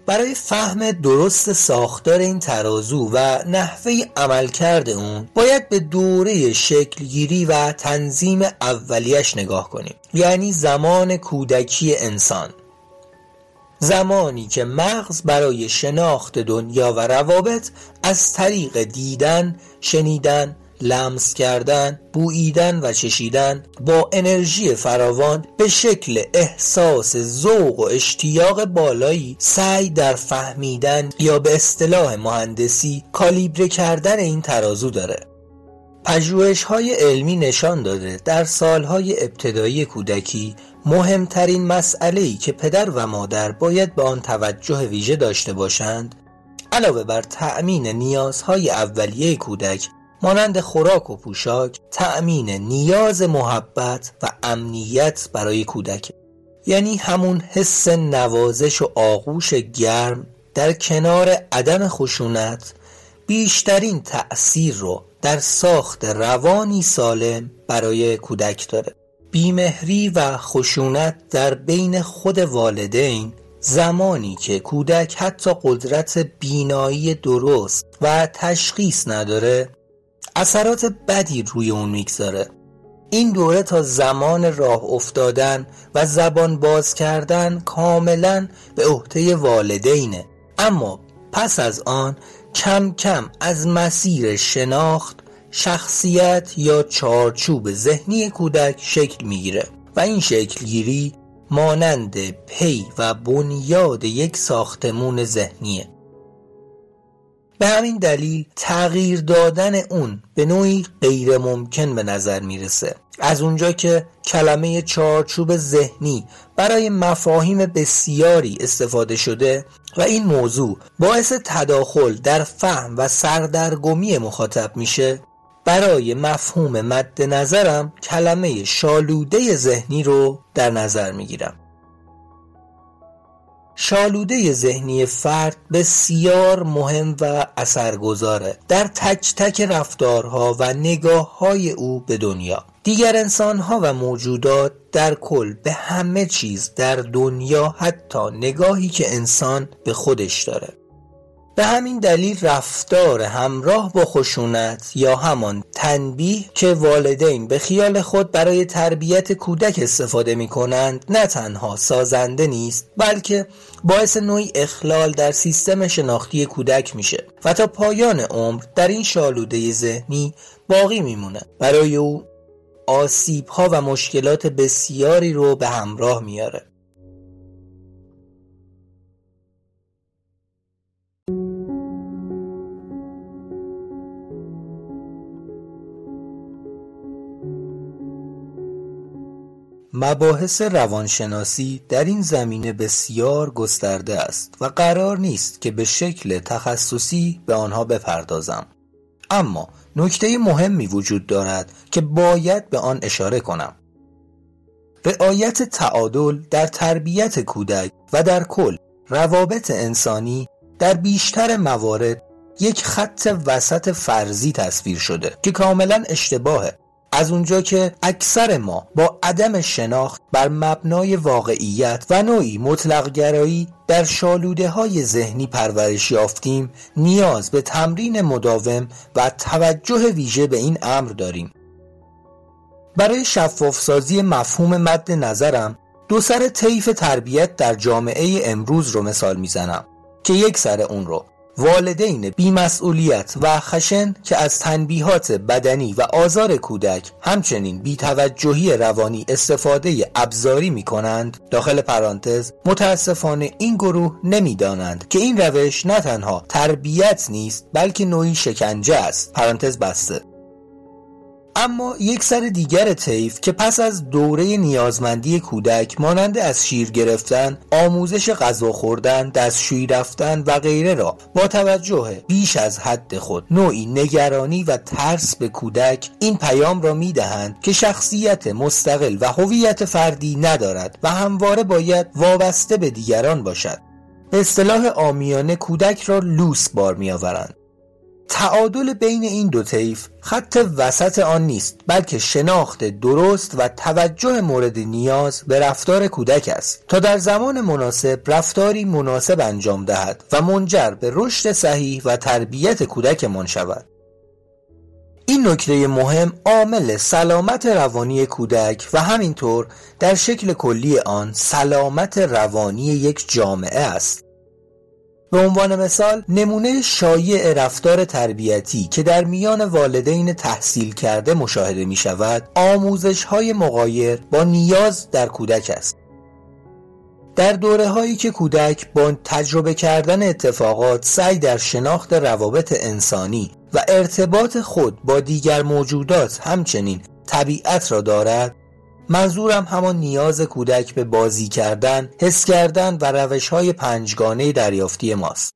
برای فهم درست ساختار این ترازو و نحوه عملکرد اون باید به دوره شکلگیری و تنظیم اولیش نگاه کنیم. یعنی زمان کودکی انسان. زمانی که مغز برای شناخت دنیا و روابط از طریق دیدن، شنیدن، لمس کردن، بوییدن و چشیدن با انرژی فراوان به شکل احساس ذوق و اشتیاق بالایی سعی در فهمیدن یا به اصطلاح مهندسی کالیبره کردن این ترازو داره. پژوهش های علمی نشان داده در سالهای ابتدایی کودکی مهمترین مسئله ای که پدر و مادر باید به آن توجه ویژه داشته باشند علاوه بر تأمین نیازهای اولیه کودک مانند خوراک و پوشاک تأمین نیاز محبت و امنیت برای کودک. یعنی همون حس نوازش و آغوش گرم در کنار عدم خشونت بیشترین تأثیر رو در ساخت روانی سالم برای کودک داره. بیمهری و خشونت در بین خود والدین زمانی که کودک حتی قدرت بینایی درست و تشخیص نداره اثرات بدی روی اون می‌گذاره. این دوره تا زمان راه افتادن و زبان باز کردن کاملا به عهده والدینه. اما پس از آن کم کم از مسیر شناخت شخصیت یا چارچوب ذهنی کودک شکل می‌گیره و این شکلگیری مانند پی و بنیاد یک ساختمون ذهنیه. به همین دلیل تغییر دادن اون به نوعی غیر ممکن به نظر می‌رسه. از اونجا که کلمه چارچوب ذهنی برای مفاهیم بسیاری استفاده شده و این موضوع باعث تداخل در فهم و سردرگمی مخاطب میشه برای مفهوم مد نظرم کلمه شالوده ذهنی رو در نظر می‌گیرم. شالوده ذهنی فرد بسیار مهم و اثرگذاره در تک تک رفتارها و نگاه های او به دنیا. دیگر انسانها و موجودات در کل به همه چیز در دنیا حتی نگاهی که انسان به خودش داره. به همین دلیل رفتار همراه با خشونت یا همان تنبیه که والدین به خیال خود برای تربیت کودک استفاده می کنند نه تنها سازنده نیست بلکه باعث نوعی اخلال در سیستم شناختی کودک میشه و تا پایان عمر در این شالوده ذهنی باقی میمونه. برای او آسیب ها و مشکلات بسیاری رو به همراه میاره. مباحث روانشناسی در این زمینه بسیار گسترده است و قرار نیست که به شکل تخصصی به آنها بپردازم. اما نکته مهمی وجود دارد که باید به آن اشاره کنم. رعایت تعادل در تربیت کودک و در کل روابط انسانی در بیشتر موارد یک خط وسط فرضی تصویر شده که کاملا اشتباهه. از اونجا که اکثر ما با عدم شناخت بر مبنای واقعیت و نوعی مطلق گرایی در شالوده های ذهنی پرورش یافتیم نیاز به تمرین مداوم و توجه ویژه به این امر داریم. برای شفافسازی مفهوم مد نظرم دو سر طیف تربیت در جامعه امروز رو مثال می‌زنم که یک سر اون رو. والدین بیمسئولیت و خشن که از تنبیهات بدنی و آزار کودک همچنین بیتوجهی روانی استفاده ابزاری می کنند داخل پرانتز متاسفانه این گروه نمی‌دانند که این روش نه تنها تربیت نیست بلکه نوعی شکنجه است. پرانتز بسته. اما یک سر دیگر طیف که پس از دوره نیازمندی کودک مانند از شیر گرفتن، آموزش غذا خوردن، دستشویی رفتن و غیره را با توجه بیش از حد خود نوعی نگرانی و ترس به کودک این پیام را می‌دهند که شخصیت مستقل و هویت فردی ندارد و همواره باید وابسته به دیگران باشد. به اصطلاح آمیانه کودک را لوس بار میآورند تعادل بین این دو طیف خط وسط آن نیست بلکه شناخت درست و توجه مورد نیاز به رفتار کودک است. تا در زمان مناسب رفتاری مناسب انجام دهد و منجر به رشد صحیح و تربیت کودکمان شود. این نکته مهم عامل سلامت روانی کودک و همینطور در شکل کلی آن سلامت روانی یک جامعه است. به عنوان مثال نمونه شایع رفتار تربیتی که در میان والدین تحصیل کرده مشاهده می شود آموزش های مقایر با نیاز در کودک است. در دوره هایی که کودک با تجربه کردن اتفاقات سعی در شناخت روابط انسانی و ارتباط خود با دیگر موجودات همچنین طبیعت را دارد منظورم همان نیاز کودک به بازی کردن، حس کردن و روش های پنجگانه دریافتی ماست.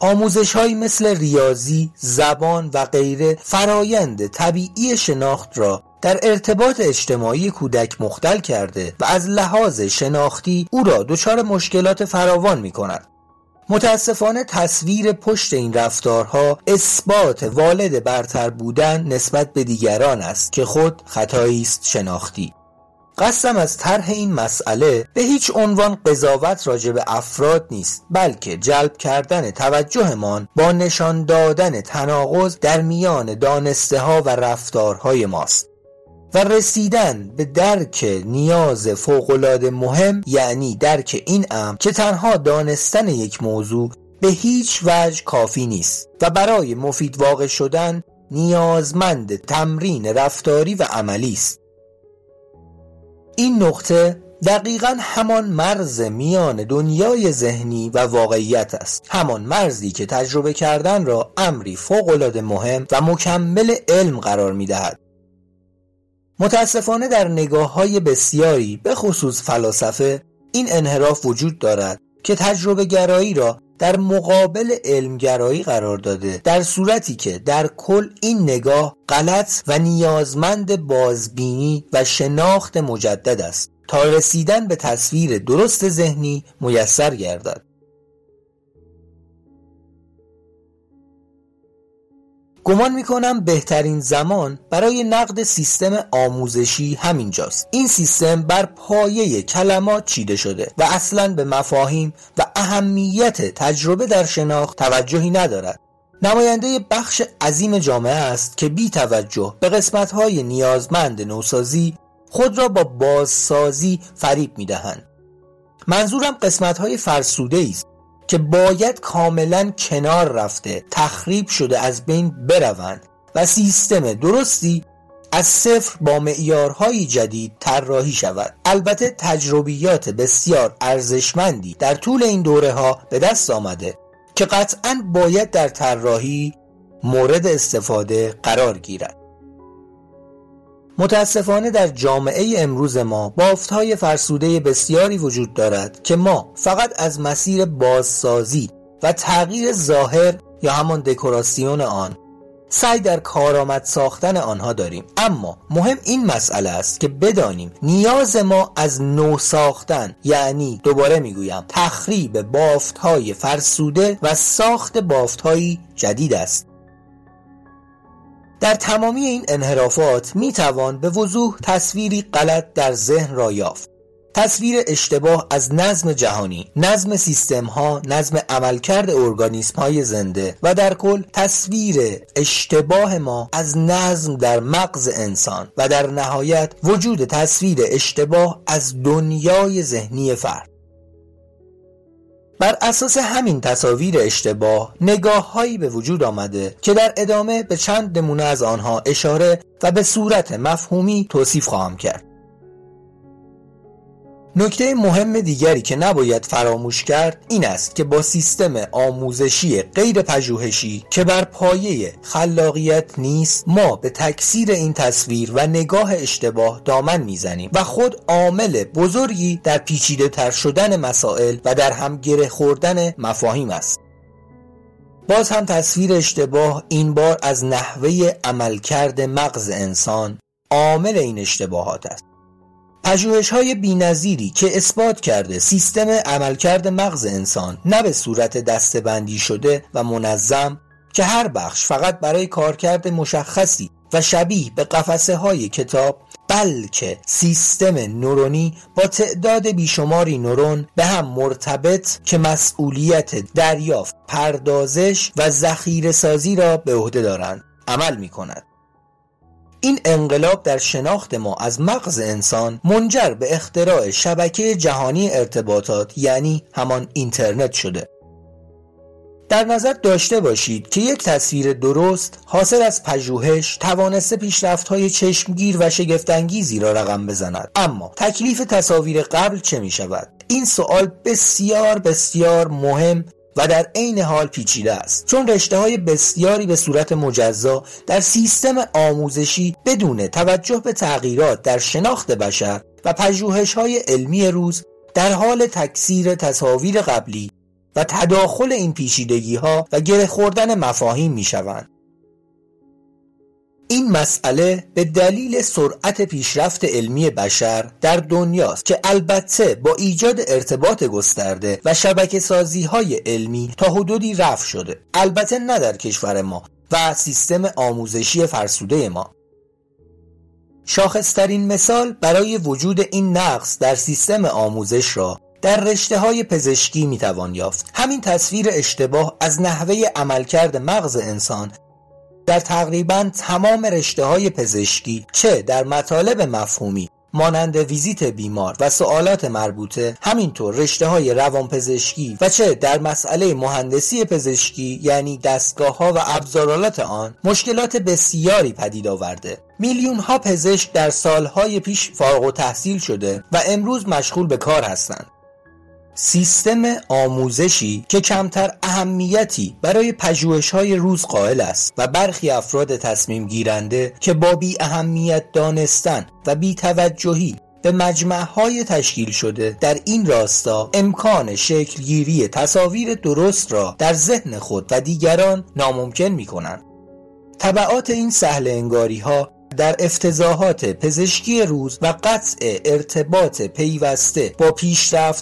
آموزش های مثل ریاضی، زبان و غیره فرایند طبیعی شناخت را در ارتباط اجتماعی کودک مختل کرده و از لحاظ شناختی او را دچار مشکلات فراوان می کند. متاسفانه تصویر پشت این رفتارها اثبات والد برتر بودن نسبت به دیگران است که خود خطایی است شناختی. قصدم از طرح این مسئله به هیچ عنوان قضاوت راجع به افراد نیست بلکه جلب کردن توجهمان با نشان دادن تناقض در میان دانسته ها و رفتارهای ماست. و رسیدن به درک نیاز فوقالعاده مهم یعنی درک این امر که تنها دانستن یک موضوع به هیچ وجه کافی نیست و برای مفید واقع شدن نیازمند تمرین رفتاری و عملی است. این نقطه دقیقا همان مرز میان دنیای ذهنی و واقعیت است. همان مرزی که تجربه کردن را امری فوقالعاده مهم و مکمل علم قرار می دهد متاسفانه در نگاه های بسیاری به خصوص فلاسفه این انحراف وجود دارد که تجربه گرایی را در مقابل علمگرایی قرار داده در صورتی که در کل این نگاه غلط و نیازمند بازبینی و شناخت مجدد است. تا رسیدن به تصویر درست ذهنی میسر گردد. گمان می‌کنم بهترین زمان برای نقد سیستم آموزشی همینجاست. این سیستم بر پایه کلمات چیده شده و اصلا به مفاهیم و اهمیت تجربه در شناخت توجهی ندارد. نماینده بخش عظیم جامعه است که بی توجه به قسمت های نیازمند نوسازی خود را با بازسازی فریب می دهند. منظورم قسمت های فرسوده است. که باید کاملا کنار رفته تخریب شده از بین بروند و سیستم درستی از صفر با معیارهای جدید طراحی شود. البته تجربیات بسیار ارزشمندی در طول این دوره ها به دست آمده که قطعا باید در طراحی مورد استفاده قرار گیرد. متاسفانه در جامعه امروز ما بافتهای فرسوده بسیاری وجود دارد که ما فقط از مسیر بازسازی و تغییر ظاهر یا همان دکوراسیون آن سعی در کارآمد ساختن آنها داریم. اما مهم این مسئله است که بدانیم نیاز ما از نو ساختن یعنی دوباره می‌گویم تخریب بافتهای فرسوده و ساخت بافتهایی جدید است. در تمامی این انحرافات می توان به وضوح تصویری غلط در ذهن را یافت. تصویر اشتباه از نظم جهانی نظم سیستم ها نظم عملکرد ارگانیسم های زنده و در کل تصویر اشتباه ما از نظم در مغز انسان و در نهایت وجود تصویر اشتباه از دنیای ذهنی فرد. بر اساس همین تصاویر اشتباه نگاه هایی به وجود آمده که در ادامه به چند نمونه از آنها اشاره و به صورت مفهومی توصیف خواهم کرد. نکته مهم دیگری که نباید فراموش کرد این است که با سیستم آموزشی غیر پژوهشی که بر پایه خلاقیت نیست ما به تکثیر این تصویر و نگاه اشتباه دامن می‌زنیم و خود عامل بزرگی در پیچیده تر شدن مسائل و در هم گره خوردن مفاهیم است. باز هم تصویر اشتباه این بار از نحوه عملکرد مغز انسان عامل این اشتباهات است. پژوهش های بینظیری که اثبات کرده سیستم عملکرد مغز انسان نه به صورت دستبندی شده و منظم که هر بخش فقط برای کارکرد مشخصی و شبیه به قفسه های کتاب بلکه سیستم نورونی با تعداد بیشماری نورون به هم مرتبط که مسئولیت دریافت پردازش و ذخیره سازی را به عهده دارند عمل می کند این انقلاب در شناخت ما از مغز انسان منجر به اختراع شبکه جهانی ارتباطات یعنی همان اینترنت شده. در نظر داشته باشید که یک تصویر درست حاصل از پژوهش توانسته پیشرفت های چشمگیر و شگفتانگیزی را رقم بزند. اما تکلیف تصاویر قبل چه می شود این سوال بسیار بسیار مهم و در عین حال پیچیده است چون رشته های بسیاری به صورت مجزا در سیستم آموزشی بدون توجه به تغییرات در شناخت بشر و پژوهش های علمی روز در حال تکثیر تصاویر قبلی و تداخل این پیشیدگی ها و گره خوردن مفاهیم می شوند. این مسئله به دلیل سرعت پیشرفت علمی بشر در دنیاست که البته با ایجاد ارتباط گسترده و شبکه سازی های علمی تا حدودی رفع شده. البته نه در کشور ما و سیستم آموزشی فرسوده ما. شاخصترین مثال برای وجود این نقص در سیستم آموزش را در رشته های پزشکی می‌توان یافت. همین تصویر اشتباه از نحوه عملکرد مغز انسان در تقریبا تمام رشته های پزشکی چه در مطالب مفهومی مانند ویزیت بیمار و سوالات مربوطه همینطور رشته های روانپزشکی و چه در مسئله مهندسی پزشکی یعنی دستگاه ها و ابزارالات آن مشکلات بسیاری پدید آورده. میلیون ها پزشک در سالهای پیش فارغ و تحصیل شده و امروز مشغول به کار هستند. سیستم آموزشی که کمتر اهمیتی برای پژوهش های روز قائل است و برخی افراد تصمیم گیرنده که با بی اهمیت دانستن و بی توجهی به مجمع های تشکیل شده در این راستا امکان شکلگیری تصاویر درست را در ذهن خود و دیگران ناممکن می کنند. طبعات این سهل انگاری ها در افتضاحات پزشکی روز و قطع ارتباط پیوسته با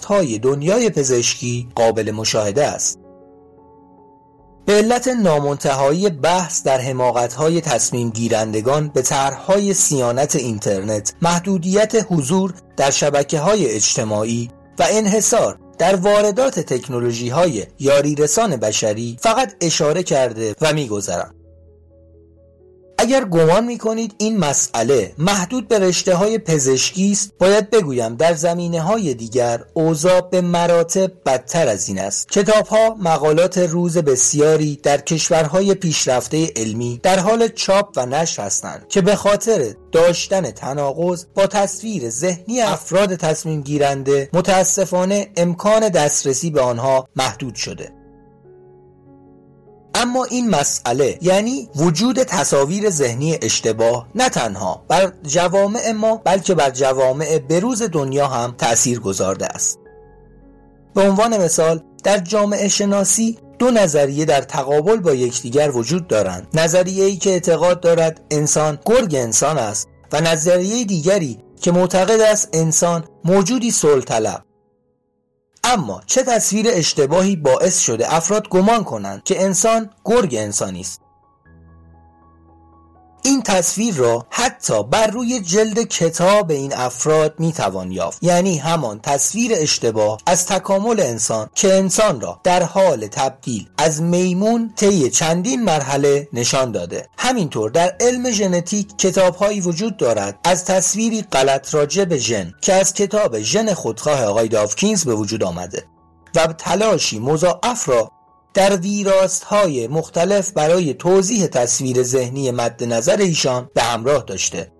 های دنیای پزشکی قابل مشاهده است. به علت نامنتهایی بحث در های تصمیم گیرندگان به طرحهای سیانت اینترنت، محدودیت حضور در شبکه های اجتماعی و انحصار در واردات تکنولوژی های یاری رسان بشری فقط اشاره کرده و میگذرم. اگر گمان می کنید این مسئله محدود به رشته های پزشکی است باید بگویم در زمینه های دیگر اوضاع به مراتب بدتر از این است. کتاب ها مقالات روز بسیاری در کشورهای پیشرفته علمی در حال چاپ و نشر هستند که به خاطر داشتن تناقض با تصویر ذهنی افراد تصمیم گیرنده متاسفانه امکان دسترسی به آنها محدود شده. اما این مسئله یعنی وجود تصاویر ذهنی اشتباه نه تنها بر جوامع ما بلکه بر جوامع بروز دنیا هم تأثیر گذارده است. به عنوان مثال در جامعه شناسی دو نظریه در تقابل با یکدیگر وجود دارند. نظریه ای که اعتقاد دارد انسان گرگ انسان است و نظریه دیگری که معتقد است انسان موجودی صلح اما چه تصویر اشتباهی باعث شده افراد گمان کنند که انسان گرگ انسانی است؟ این تصویر را حتی بر روی جلد کتاب این افراد می‌توان یافت. یعنی همان تصویر اشتباه از تکامل انسان که انسان را در حال تبدیل از میمون طی چندین مرحله نشان داده. همینطور در علم ژنتیک کتابهایی وجود دارد از تصویری غلط راجع به ژن که از کتاب ژن خودخواه آقای داوکینز به وجود آمده و تلاشی مضاعف را در ویراست های مختلف برای توضیح تصویر ذهنی مد نظر ایشان به همراه داشته.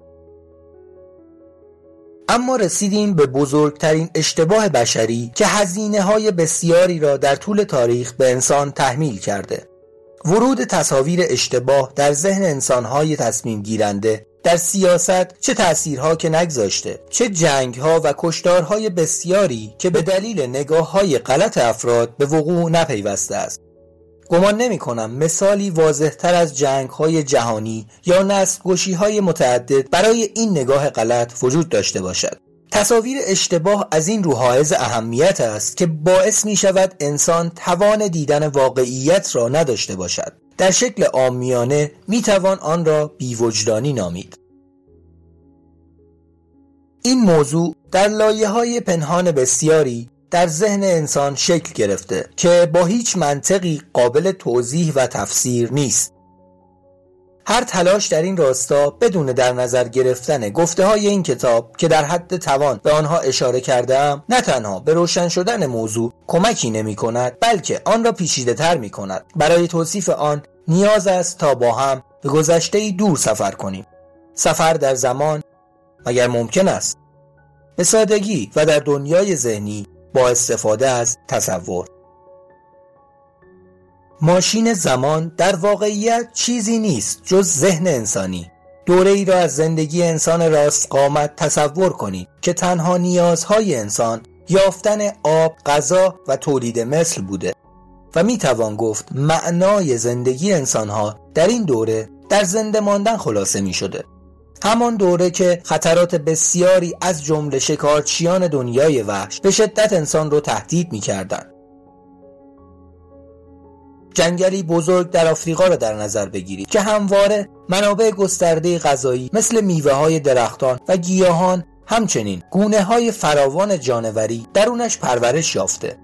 اما رسیدیم به بزرگترین اشتباه بشری که هزینه های بسیاری را در طول تاریخ به انسان تحمیل کرده. ورود تصاویر اشتباه در ذهن انسانهای تصمیم گیرنده در سیاست چه تأثیرها که نگذاشته چه جنگها و کشتارهای بسیاری که به دلیل نگاه های غلط افراد به وقوع نپیوسته است. گمان نمی کنم مثالی واضح تر از جنگ های جهانی یا نسل های متعدد برای این نگاه غلط وجود داشته باشد. تصاویر اشتباه از این رو حائز اهمیت است که باعث می شود انسان توان دیدن واقعیت را نداشته باشد. در شکل آمیانه می توان آن را بیوجدانی نامید. این موضوع در لایه های پنهان بسیاری در ذهن انسان شکل گرفته که با هیچ منطقی قابل توضیح و تفسیر نیست. هر تلاش در این راستا بدون در نظر گرفتن گفته های این کتاب که در حد توان به آنها اشاره کردم نه تنها به روشن شدن موضوع کمکی نمی کند بلکه آن را پیشیده تر می کند برای توصیف آن نیاز است تا با هم به گذشته دور سفر کنیم. سفر در زمان مگر ممکن است؟ به سادگی و در دنیای ذهنی با استفاده از تصور. ماشین زمان در واقعیت چیزی نیست جز ذهن انسانی. دوره ای را از زندگی انسان راست قامت تصور کنید که تنها نیازهای انسان یافتن آب، غذا و تولید مثل بوده. و می‌توان گفت معنای زندگی انسانها در این دوره در زنده ماندن خلاصه می شده همان دوره که خطرات بسیاری از جمله شکارچیان دنیای وحش به شدت انسان رو تهدید می کردن. جنگلی بزرگ در آفریقا را در نظر بگیرید که همواره منابع گسترده غذایی مثل میوه های درختان و گیاهان همچنین گونه های فراوان جانوری درونش پرورش یافته.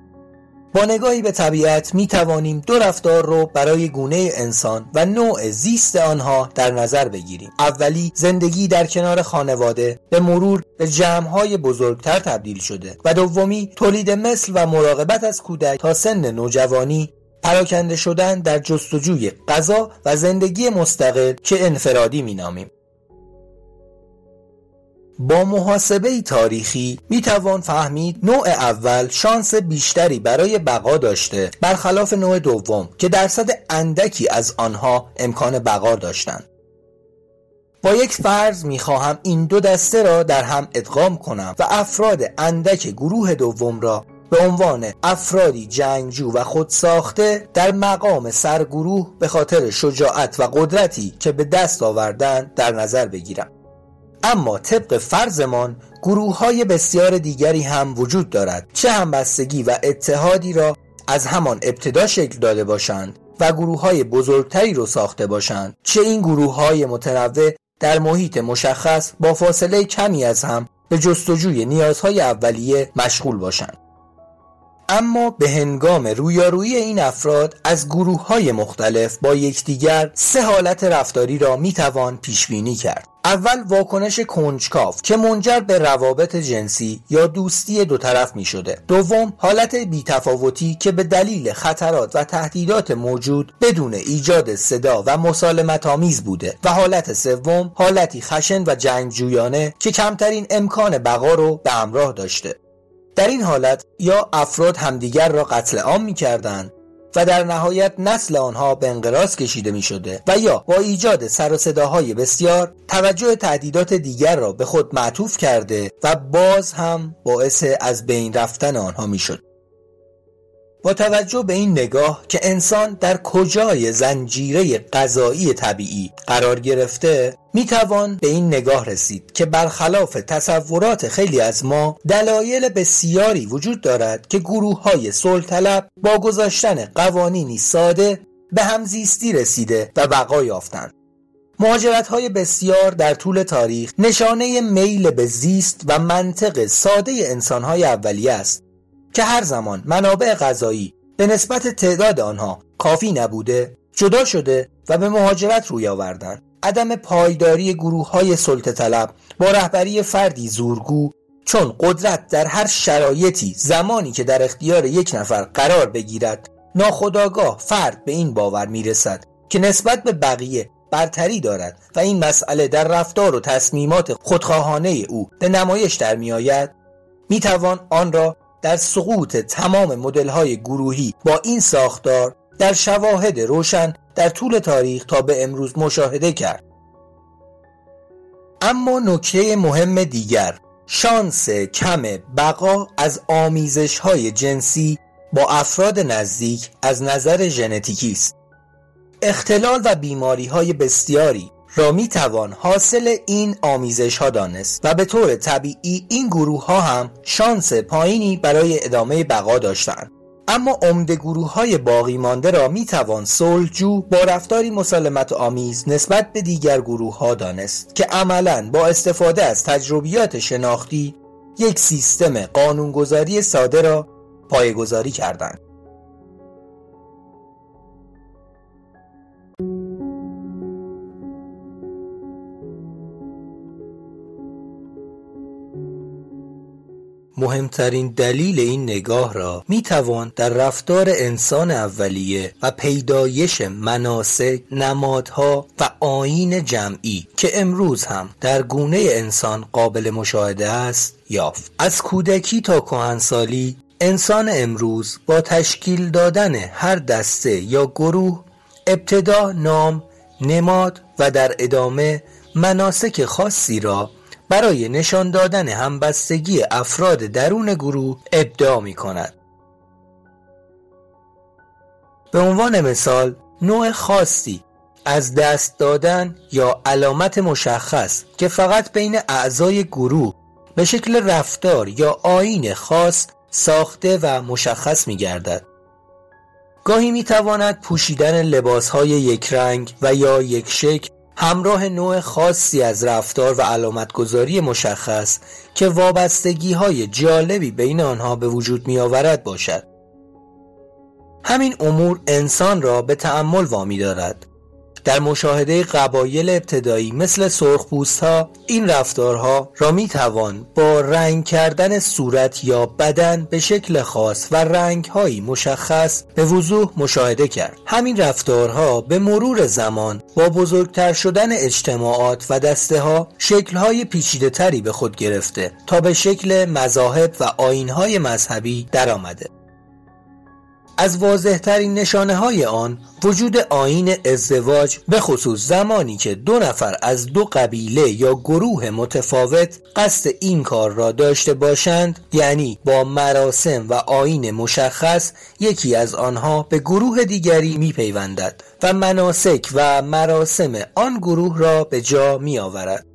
با نگاهی به طبیعت می توانیم دو رفتار رو برای گونه انسان و نوع زیست آنها در نظر بگیریم. اولی زندگی در کنار خانواده به مرور به جمعهای بزرگتر تبدیل شده و دومی تولید مثل و مراقبت از کودک تا سن نوجوانی پراکنده شدن در جستجوی غذا و زندگی مستقل که انفرادی مینامیم. با محاسبه تاریخی می توان فهمید نوع اول شانس بیشتری برای بقا داشته برخلاف نوع دوم که درصد اندکی از آنها امکان بقا داشتند. با یک فرض می خواهم این دو دسته را در هم ادغام کنم و افراد اندک گروه دوم را به عنوان افرادی جنگجو و خودساخته در مقام سرگروه به خاطر شجاعت و قدرتی که به دست آوردن در نظر بگیرم. اما طبق فرضمان گروه های بسیار دیگری هم وجود دارد چه همبستگی و اتحادی را از همان ابتدا شکل داده باشند و گروه های بزرگتری رو ساخته باشند چه این گروه های متنوع در محیط مشخص با فاصله کمی از هم به جستجوی نیازهای اولیه مشغول باشند. اما به هنگام رویارویی این افراد از گروه های مختلف با یکدیگر سه حالت رفتاری را می‌توان پیش بینی کرد. اول واکنش کنجکاف که منجر به روابط جنسی یا دوستی دو طرف می شده دوم حالت بیتفاوتی که به دلیل خطرات و تهدیدات موجود بدون ایجاد صدا و مسالمت آمیز بوده. و حالت سوم حالتی خشن و جنگجویانه که کمترین امکان بقا رو به همراه داشته. در این حالت یا افراد همدیگر را قتل عام می کردن و در نهایت نسل آنها به انقراض کشیده می شده و یا با ایجاد سر و صداهای بسیار توجه تهدیدات دیگر را به خود معطوف کرده و باز هم باعث از بین رفتن آنها می شد. با توجه به این نگاه که انسان در کجای زنجیره غذایی طبیعی قرار گرفته می توان به این نگاه رسید که برخلاف تصورات خیلی از ما دلایل بسیاری وجود دارد که گروه های طلب با گذاشتن قوانینی ساده به همزیستی رسیده و بقا یافتند. مهاجرت های بسیار در طول تاریخ نشانه میل به زیست و منطق ساده انسان های اولیه است که هر زمان منابع غذایی به نسبت تعداد آنها کافی نبوده جدا شده و به مهاجرت روی آوردند. عدم پایداری گروه های سلطه طلب با رهبری فردی زورگو چون قدرت در هر شرایطی زمانی که در اختیار یک نفر قرار بگیرد ناخداگاه فرد به این باور می‌رسد که نسبت به بقیه برتری دارد و این مسئله در رفتار و تصمیمات خودخواهانه او به نمایش در میآید. می‌توان آن را در سقوط تمام مدل های گروهی با این ساختار در شواهد روشن در طول تاریخ تا به امروز مشاهده کرد. اما نکته مهم دیگر شانس کم بقا از آمیزش های جنسی با افراد نزدیک از نظر ژنتیکی است. اختلال و بیماری های بسیاری را می توان حاصل این آمیزش ها دانست و به طور طبیعی این گروه ها هم شانس پایینی برای ادامه بقا داشتند اما عمده گروه های باقی مانده را می توان صلحجو با رفتاری مسالمت آمیز نسبت به دیگر گروه ها دانست که عملا با استفاده از تجربیات شناختی یک سیستم قانونگذاری ساده را پایگذاری کردند. مهمترین دلیل این نگاه را می توان در رفتار انسان اولیه و پیدایش مناسک نمادها و آین جمعی که امروز هم در گونه انسان قابل مشاهده است یافت. از کودکی تا کهنسالی انسان امروز با تشکیل دادن هر دسته یا گروه ابتدا نام نماد و در ادامه مناسک خاصی را برای نشان دادن همبستگی افراد درون گروه ابداع می کند. به عنوان مثال نوع خاصی از دست دادن یا علامت مشخص که فقط بین اعضای گروه به شکل رفتار یا آین خاص ساخته و مشخص می گردد. گاهی می تواند پوشیدن لباس های یک رنگ و یا یک شکل همراه نوع خاصی از رفتار و علامتگذاری مشخص که وابستگی های جالبی بین آنها به وجود می آورد باشد. همین امور انسان را به تأمل وامی دارد در مشاهده قبایل ابتدایی مثل سرخپوست ها این رفتارها را می توان با رنگ کردن صورت یا بدن به شکل خاص و رنگ هایی مشخص به وضوح مشاهده کرد. همین رفتارها به مرور زمان با بزرگتر شدن اجتماعات و دسته ها شکل های پیچیده تری به خود گرفته تا به شکل مذاهب و آین های مذهبی درآمده. از واضح ترین نشانه های آن وجود آین ازدواج به خصوص زمانی که دو نفر از دو قبیله یا گروه متفاوت قصد این کار را داشته باشند یعنی با مراسم و آین مشخص یکی از آنها به گروه دیگری می پیوندد و مناسک و مراسم آن گروه را به جا می آورد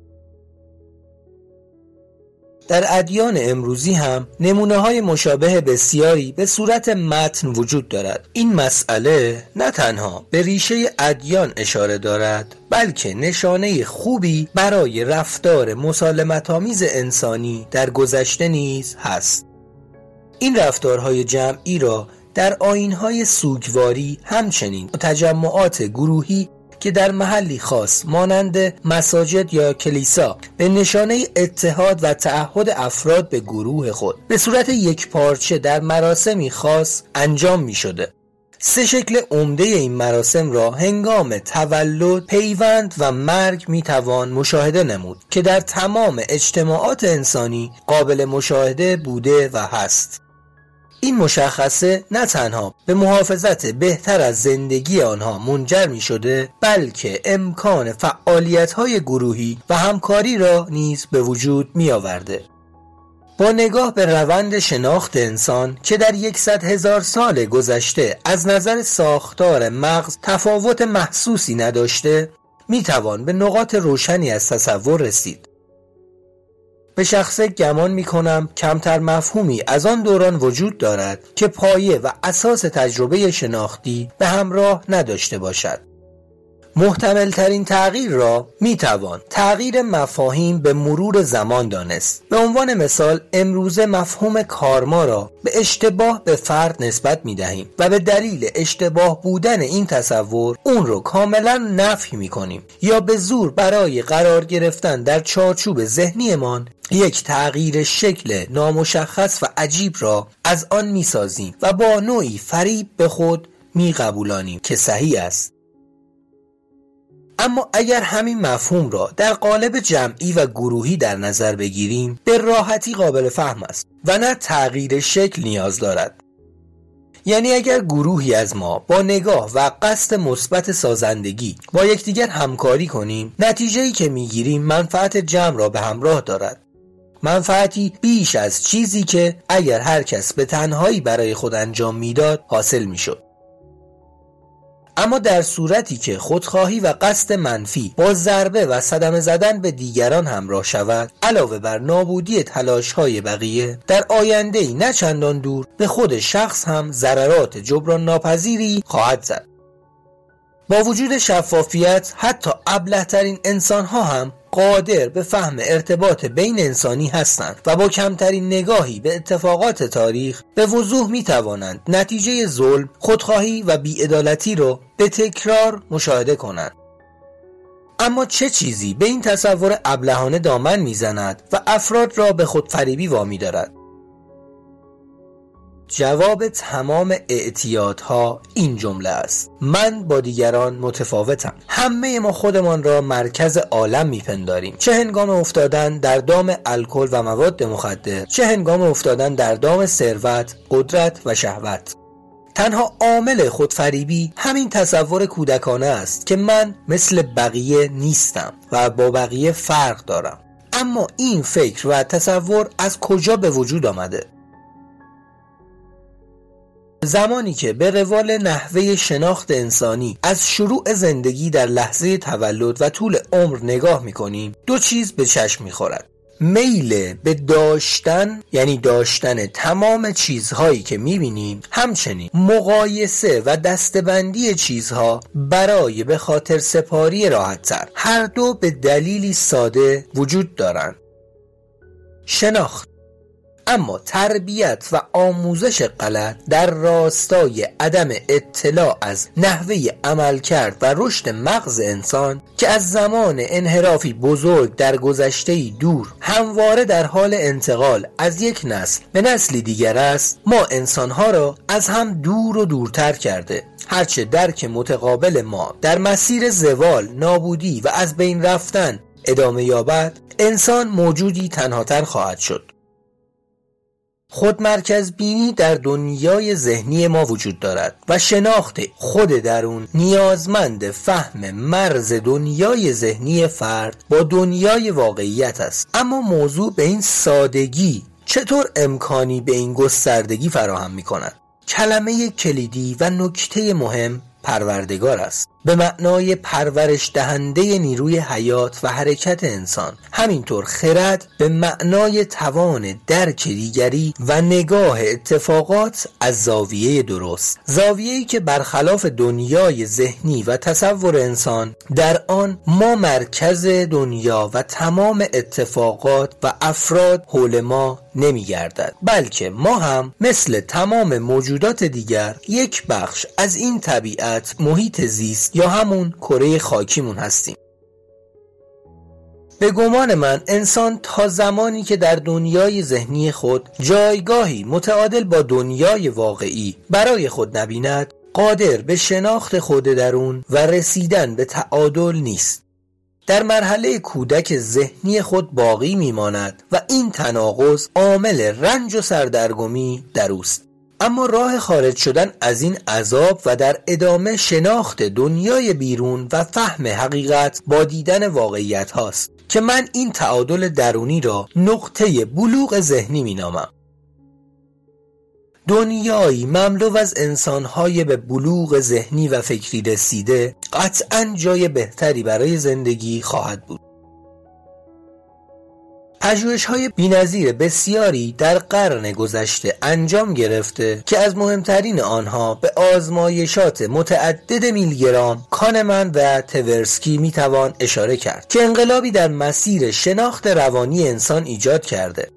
در ادیان امروزی هم نمونه های مشابه بسیاری به صورت متن وجود دارد. این مسئله نه تنها به ریشه ادیان اشاره دارد بلکه نشانه خوبی برای رفتار مسالمت آمیز انسانی در گذشته نیز هست. این رفتارهای جمعی را در آینهای سوگواری همچنین تجمعات گروهی که در محلی خاص مانند مساجد یا کلیسا به نشانه اتحاد و تعهد افراد به گروه خود به صورت یک پارچه در مراسمی خاص انجام می شده. سه شکل عمده این مراسم را هنگام تولد، پیوند و مرگ می توان مشاهده نمود که در تمام اجتماعات انسانی قابل مشاهده بوده و هست. این مشخصه نه تنها به محافظت بهتر از زندگی آنها منجر می شده بلکه امکان فعالیت های گروهی و همکاری را نیز به وجود می آورده. با نگاه به روند شناخت انسان که در یکصد هزار سال گذشته از نظر ساختار مغز تفاوت محسوسی نداشته می توان به نقاط روشنی از تصور رسید به شخصه گمان می کنم کمتر مفهومی از آن دوران وجود دارد که پایه و اساس تجربه شناختی به همراه نداشته باشد. محتمل ترین تغییر را می توان تغییر مفاهیم به مرور زمان دانست به عنوان مثال امروزه مفهوم کارما را به اشتباه به فرد نسبت می دهیم و به دلیل اشتباه بودن این تصور اون رو کاملا نفی می کنیم یا به زور برای قرار گرفتن در چارچوب ذهنیمان یک تغییر شکل نامشخص و عجیب را از آن می سازیم و با نوعی فریب به خود می قبولانیم که صحیح است. اما اگر همین مفهوم را در قالب جمعی و گروهی در نظر بگیریم به راحتی قابل فهم است و نه تغییر شکل نیاز دارد. یعنی اگر گروهی از ما با نگاه و قصد مثبت سازندگی با یکدیگر همکاری کنیم نتیجه ای که می‌گیریم منفعت جمع را به همراه دارد. منفعتی بیش از چیزی که اگر هر کس به تنهایی برای خود انجام می‌داد حاصل می‌شد. اما در صورتی که خودخواهی و قصد منفی با ضربه و صدمه زدن به دیگران همراه شود علاوه بر نابودی تلاش های بقیه در آینده ای نه چندان دور به خود شخص هم ضررات جبران ناپذیری خواهد زد. با وجود شفافیت حتی ابلهترین انسان ها هم قادر به فهم ارتباط بین انسانی هستند و با کمترین نگاهی به اتفاقات تاریخ به وضوح می توانند نتیجه ظلم، خودخواهی و بیعدالتی را به تکرار مشاهده کنند. اما چه چیزی به این تصور ابلهانه دامن می‌زند و افراد را به خودفریبی وامی دارد جواب تمام اعتیادها این جمله است. من با دیگران متفاوتم. همه ما خودمان را مرکز عالم میپنداریم. چه هنگام افتادن در دام الکل و مواد مخدر چه هنگام افتادن در دام ثروت قدرت و شهوت. تنها عامل خودفریبی همین تصور کودکانه است که من مثل بقیه نیستم و با بقیه فرق دارم. اما این فکر و تصور از کجا به وجود آمده؟ زمانی که به روال نحوه شناخت انسانی از شروع زندگی در لحظه تولد و طول عمر نگاه می‌کنیم دو چیز به چشم می‌خورد. میل به داشتن یعنی داشتن تمام چیزهایی که می‌بینیم همچنین مقایسه و دستبندی چیزها برای به خاطر سپاری راحتتر. هر دو به دلیلی ساده وجود دارند. شناخت اما تربیت و آموزش غلط در راستای عدم اطلاع از نحوه عمل کرد و رشد مغز انسان که از زمان انحرافی بزرگ در گذشته دور همواره در حال انتقال از یک نسل به نسلی دیگر است ما انسانها را از هم دور و دورتر کرده. هرچه درک متقابل ما در مسیر زوال نابودی و از بین رفتن ادامه یابد انسان موجودی تنهاتر خواهد شد. خودمرکز بینی در دنیای ذهنی ما وجود دارد و شناخت خود درون نیازمند فهم مرز دنیای ذهنی فرد با دنیای واقعیت است. اما موضوع به این سادگی چطور امکانی به این گستردگی فراهم می کند کلمه کلیدی و نکته مهم پروردگار است. به معنای پرورش دهنده نیروی حیات و حرکت انسان. همینطور خرد به معنای توان درک دیگری و نگاه اتفاقات از زاویه درست. زاویه‌ای که برخلاف دنیای ذهنی و تصور انسان در آن ما مرکز دنیا و تمام اتفاقات و افراد حول ما نمی گردد بلکه ما هم مثل تمام موجودات دیگر یک بخش از این طبیعت محیط زیست یا همون کره خاکیمون هستیم. به گمان من انسان تا زمانی که در دنیای ذهنی خود جایگاهی متعادل با دنیای واقعی برای خود نبیند قادر به شناخت خود درون و رسیدن به تعادل نیست. در مرحله کودک ذهنی خود باقی میماند و این تناقض عامل رنج و سردرگمی در اوست. اما راه خارج شدن از این عذاب و در ادامه شناخت دنیای بیرون و فهم حقیقت با دیدن واقعیت هاست که من این تعادل درونی را نقطه بلوغ ذهنی می نامم. دنیایی مملو از انسانهای به بلوغ ذهنی و فکری رسیده قطعا جای بهتری برای زندگی خواهد بود پژوهش های بینظیر بسیاری در قرن گذشته انجام گرفته که از مهمترین آنها به آزمایشات متعدد میلگرام کانمن و تورسکی می‌توان اشاره کرد که انقلابی در مسیر شناخت روانی انسان ایجاد کرده.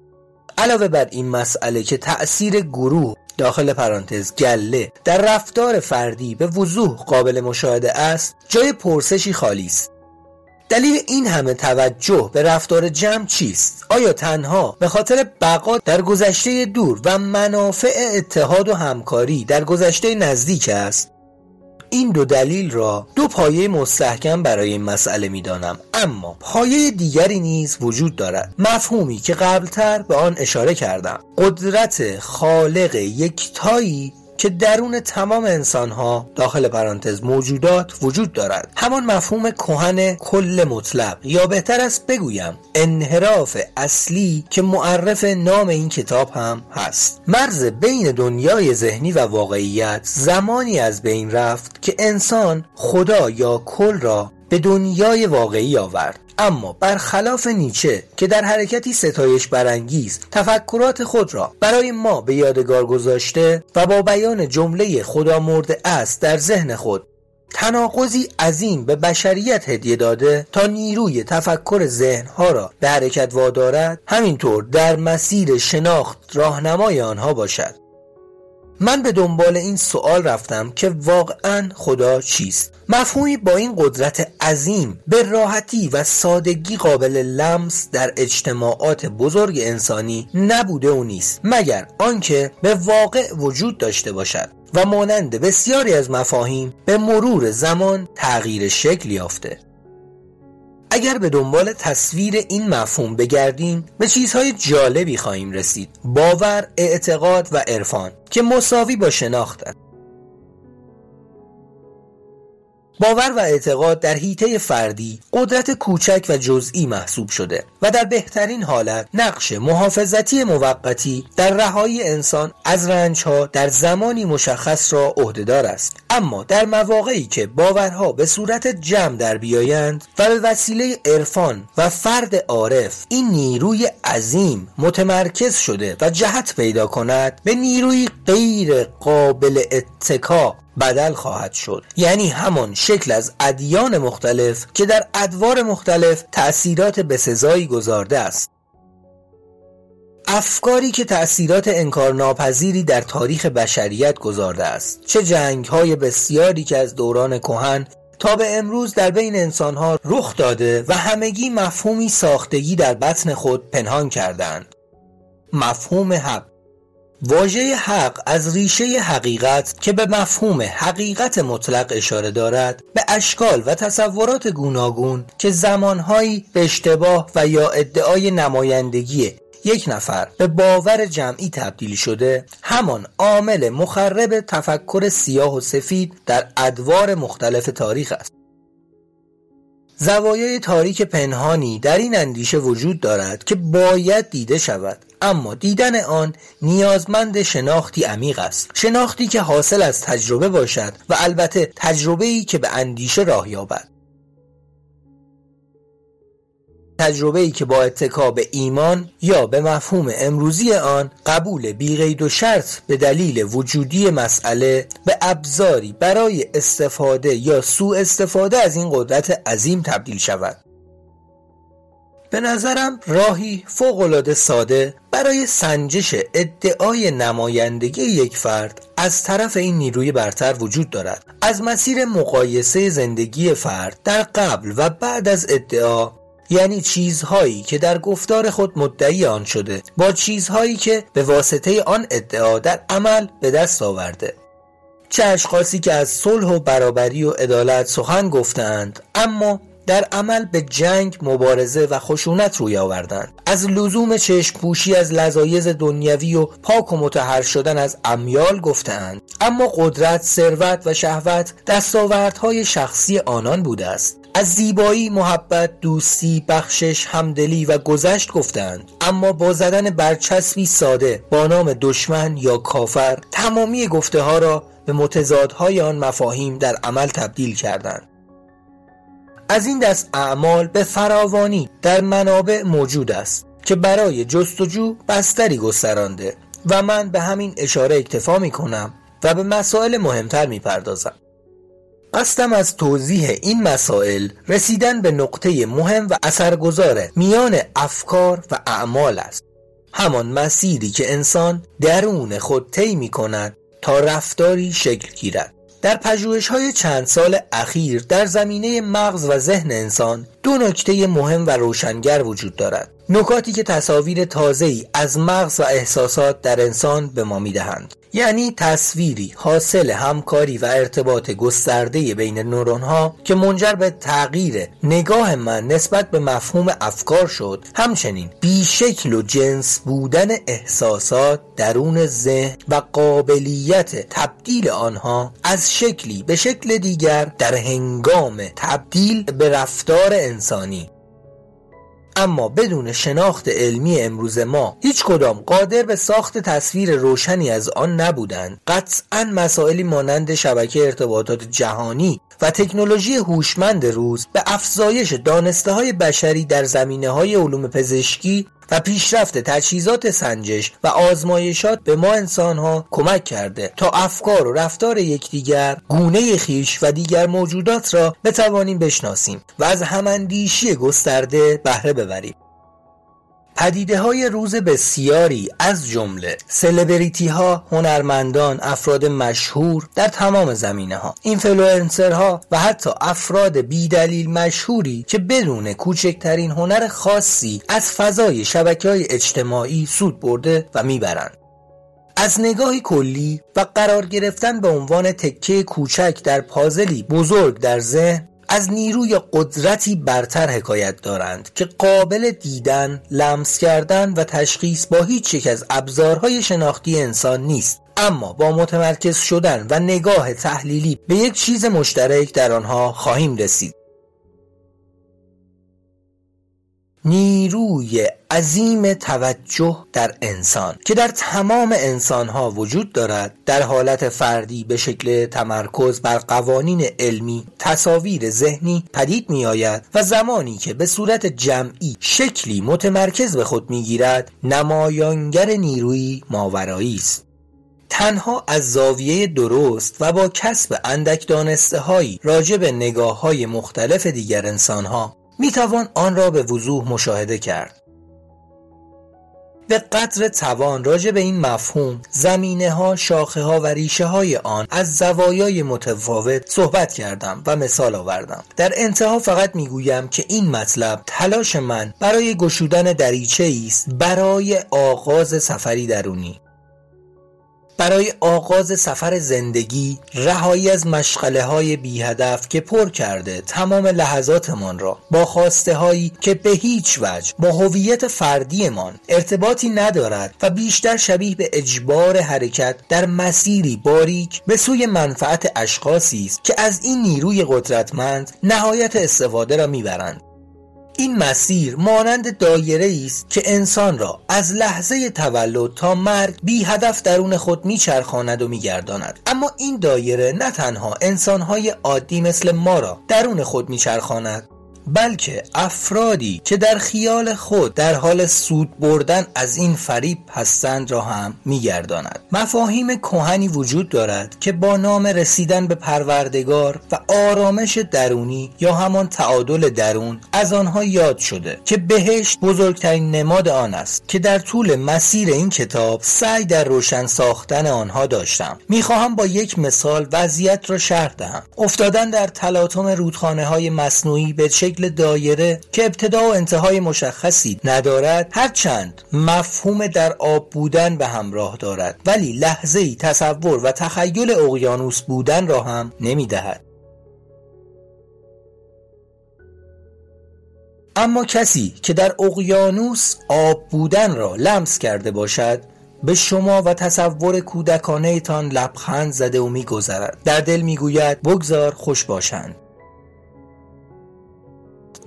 علاوه بر این مسئله که تأثیر گروه داخل پرانتز گله در رفتار فردی به وضوح قابل مشاهده است جای پرسشی خالی است. دلیل این همه توجه به رفتار جمع چیست؟ آیا تنها به خاطر بقا در گذشته دور و منافع اتحاد و همکاری در گذشته نزدیک است؟ این دو دلیل را دو پایه مستحکم برای این مسئله می دانم. اما پایه دیگری نیز وجود دارد مفهومی که قبلتر به آن اشاره کردم قدرت خالق یکتایی که درون تمام انسان ها داخل پرانتز موجودات وجود دارد. همان مفهوم کهن کل مطلق. یا بهتر است بگویم انحراف اصلی که معرف نام این کتاب هم هست. مرز بین دنیای ذهنی و واقعیت زمانی از بین رفت که انسان خدا یا کل را به دنیای واقعی آورد. اما برخلاف نیچه که در حرکتی ستایش برانگیز تفکرات خود را برای ما به یادگار گذاشته و با بیان جمله خدا مرده است در ذهن خود تناقضی عظیم به بشریت هدیه داده تا نیروی تفکر ذهنها را به حرکت وادارد همینطور در مسیر شناخت راهنمای آنها باشد. من به دنبال این سوال رفتم که واقعا خدا چیست. مفهومی با این قدرت عظیم به راحتی و سادگی قابل لمس در اجتماعات بزرگ انسانی نبوده و نیست مگر آنکه به واقع وجود داشته باشد و مانند بسیاری از مفاهیم به مرور زمان تغییر شکل یافته. اگر به دنبال تصویر این مفهوم بگردیم به چیزهای جالبی خواهیم رسید. باور، اعتقاد و عرفان که مساوی با شناختند باور و اعتقاد در حیطه فردی قدرت کوچک و جزئی محسوب شده و در بهترین حالت نقش محافظتی موقتی در رهایی انسان از رنجها در زمانی مشخص را عهدهدار است. اما در مواقعی که باورها به صورت جمع در بیایند و به وسیله عرفان و فرد عارف این نیروی عظیم متمرکز شده و جهت پیدا کند به نیروی غیر قابل اتکا بدل خواهد شد. یعنی همان شکل از ادیان مختلف که در ادوار مختلف تأثیرات بسزایی گذارده است. افکاری که تأثیرات انکارناپذیری در تاریخ بشریت گذارده است. چه جنگ های بسیاری که از دوران کهن تا به امروز در بین انسانها رخ داده و همگی مفهومی ساختگی در بطن خود پنهان کردند مفهوم حق واژه حق از ریشه حقیقت که به مفهوم حقیقت مطلق اشاره دارد به اشکال و تصورات گوناگون که زمانهایی به اشتباه و یا ادعای نمایندگی یک نفر به باور جمعی تبدیل شده همان عامل مخرب تفکر سیاه و سفید در ادوار مختلف تاریخ است. زوایای تاریک پنهانی در این اندیشه وجود دارد که باید دیده شود. اما دیدن آن نیازمند شناختی عمیق است. شناختی که حاصل از تجربه باشد و البته تجربه ای که به اندیشه راه یابد. تجربه ای که با اتکا به ایمان یا به مفهوم امروزی آن قبول بیقید و شرط به دلیل وجودی مسئله به ابزاری برای استفاده یا سوء استفاده از این قدرت عظیم تبدیل شود. به نظرم راهی فوقالعاده ساده برای سنجش ادعای نمایندگی یک فرد از طرف این نیروی برتر وجود دارد. از مسیر مقایسه زندگی فرد در قبل و بعد از ادعا یعنی چیزهایی که در گفتار خود مدعی آن شده با چیزهایی که به واسطه آن ادعا در عمل به دست آورده. چه اشخاصی که از صلح و برابری و عدالت سخن گفتند اما در عمل به جنگ مبارزه و خشونت روی آوردند. از لزوم چشم پوشی از لذایز دنیوی و پاک و متحر شدن از امیال گفتند اما قدرت ثروت و شهوت دستاوردهای شخصی آنان بوده است. از زیبایی محبت دوستی بخشش همدلی و گذشت گفتند. اما با زدن برچسبی ساده با نام دشمن یا کافر تمامی گفته ها را به متضادهای آن مفاهیم در عمل تبدیل کردند. از این دست اعمال به فراوانی در منابع موجود است که برای جستجو بستری گسترانده و من به همین اشاره اکتفا می کنم و به مسائل مهمتر می پردازم قصدم از توضیح این مسائل رسیدن به نقطه مهم و اثرگذار میان افکار و اعمال است. همان مسیری که انسان درون خود طی می کند تا رفتاری شکل گیرد. در پژوهش های چند سال اخیر در زمینه مغز و ذهن انسان دو نکته مهم و روشنگر وجود دارد. نکاتی که تصاویر تازه‌ای از مغز و احساسات در انسان به ما می‌دهند. یعنی تصویری حاصل همکاری و ارتباط گسترده بین نورون ها که منجر به تغییر نگاه من نسبت به مفهوم افکار شد همچنین بیشکل و جنس بودن احساسات درون ذهن و قابلیت تبدیل آنها از شکلی به شکل دیگر در هنگام تبدیل به رفتار انسانی. اما بدون شناخت علمی امروز ما هیچ کدام قادر به ساخت تصویر روشنی از آن نبودند. قطعا مسائلی مانند شبکه ارتباطات جهانی و تکنولوژی هوشمند روز به افزایش دانسته های بشری در زمینه های علوم پزشکی و پیشرفت تجهیزات سنجش و آزمایشات به ما انسانها کمک کرده تا افکار و رفتار یکدیگر گونه خیش و دیگر موجودات را بتوانیم بشناسیم و از هماندیشی گسترده بهره ببریم. پدیده های روز بسیاری از جمله سلبریتی ها، هنرمندان، افراد مشهور در تمام زمینه ها ها و حتی افراد بیدلیل مشهوری که بدون کوچکترین هنر خاصی از فضای شبکه های اجتماعی سود برده و می‌برند. از نگاهی کلی و قرار گرفتن به عنوان تکه کوچک در پازلی بزرگ در ذهن از نیروی قدرتی برتر حکایت دارند که قابل دیدن، لمس کردن و تشخیص با هیچ یک از ابزارهای شناختی انسان نیست. اما با متمرکز شدن و نگاه تحلیلی به یک چیز مشترک در آنها خواهیم رسید. نیروی عظیم توجه در انسان که در تمام انسانها وجود دارد. در حالت فردی به شکل تمرکز بر قوانین علمی تصاویر ذهنی پدید می آید و زمانی که به صورت جمعی شکلی متمرکز به خود می گیرد نمایانگر نیروی ماورایی است. تنها از زاویه درست و با کسب اندک دانسته هایی راجع به نگاه های مختلف دیگر انسان ها می توان آن را به وضوح مشاهده کرد. به قدر توان راجع به این مفهوم زمینه ها شاخه ها و ریشه های آن از زوایای متفاوت صحبت کردم و مثال آوردم. در انتها فقط می‌گویم که این مطلب تلاش من برای گشودن دریچه است برای آغاز سفری درونی. برای آغاز سفر زندگی رهایی از مشغله های بی هدف که پر کرده تمام لحظاتمان را با خواسته هایی که به هیچ وجه با هویت فردیمان ارتباطی ندارد و بیشتر شبیه به اجبار حرکت در مسیری باریک به سوی منفعت اشخاصی است که از این نیروی قدرتمند نهایت استفاده را می‌برند. این مسیر مانند دایره است که انسان را از لحظه تولد تا مرگ بی هدف درون خود میچرخاند و میگرداند. اما این دایره نه تنها انسانهای عادی مثل ما را درون خود میچرخاند بلکه افرادی که در خیال خود در حال سود بردن از این فریب هستند را هم میگرداند. مفاهیم کهنی وجود دارد که با نام رسیدن به پروردگار و آرامش درونی یا همان تعادل درون از آنها یاد شده که بهشت بزرگترین نماد آن است که در طول مسیر این کتاب سعی در روشن ساختن آنها داشتم. می‌خواهم با یک مثال وضعیت را شرح دهم. افتادن در تلاطم رودخانه های مصنوعی به شکل شکل دایره که ابتدا و انتهای مشخصی ندارد هرچند مفهوم در آب بودن به همراه دارد. ولی لحظه ای تصور و تخیل اقیانوس بودن را هم نمی‌دهد. اما کسی که در اقیانوس آب بودن را لمس کرده باشد به شما و تصور کودکانه تان لبخند زده و میگذرد. در دل می‌گوید بگذار خوش باشند.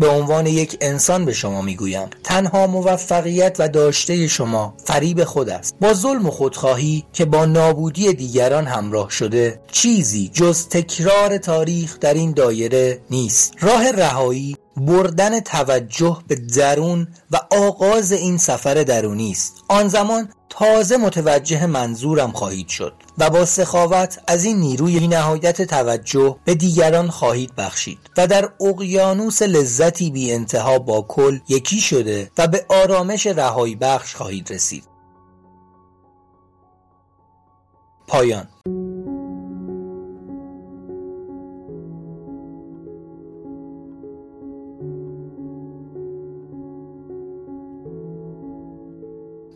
به عنوان یک انسان به شما می‌گویم. تنها موفقیت و داشته شما فریب خود است. با ظلم و خودخواهی که با نابودی دیگران همراه شده چیزی جز تکرار تاریخ در این دایره نیست. راه رهایی بردن توجه به درون و آغاز این سفر درونی است. آن زمان تازه متوجه منظورم خواهید شد و با سخاوت از این نیروی نهایت توجه به دیگران خواهید بخشید و در اقیانوس لذتی بی انتها با کل یکی شده و به آرامش رهایی بخش خواهید رسید. پایان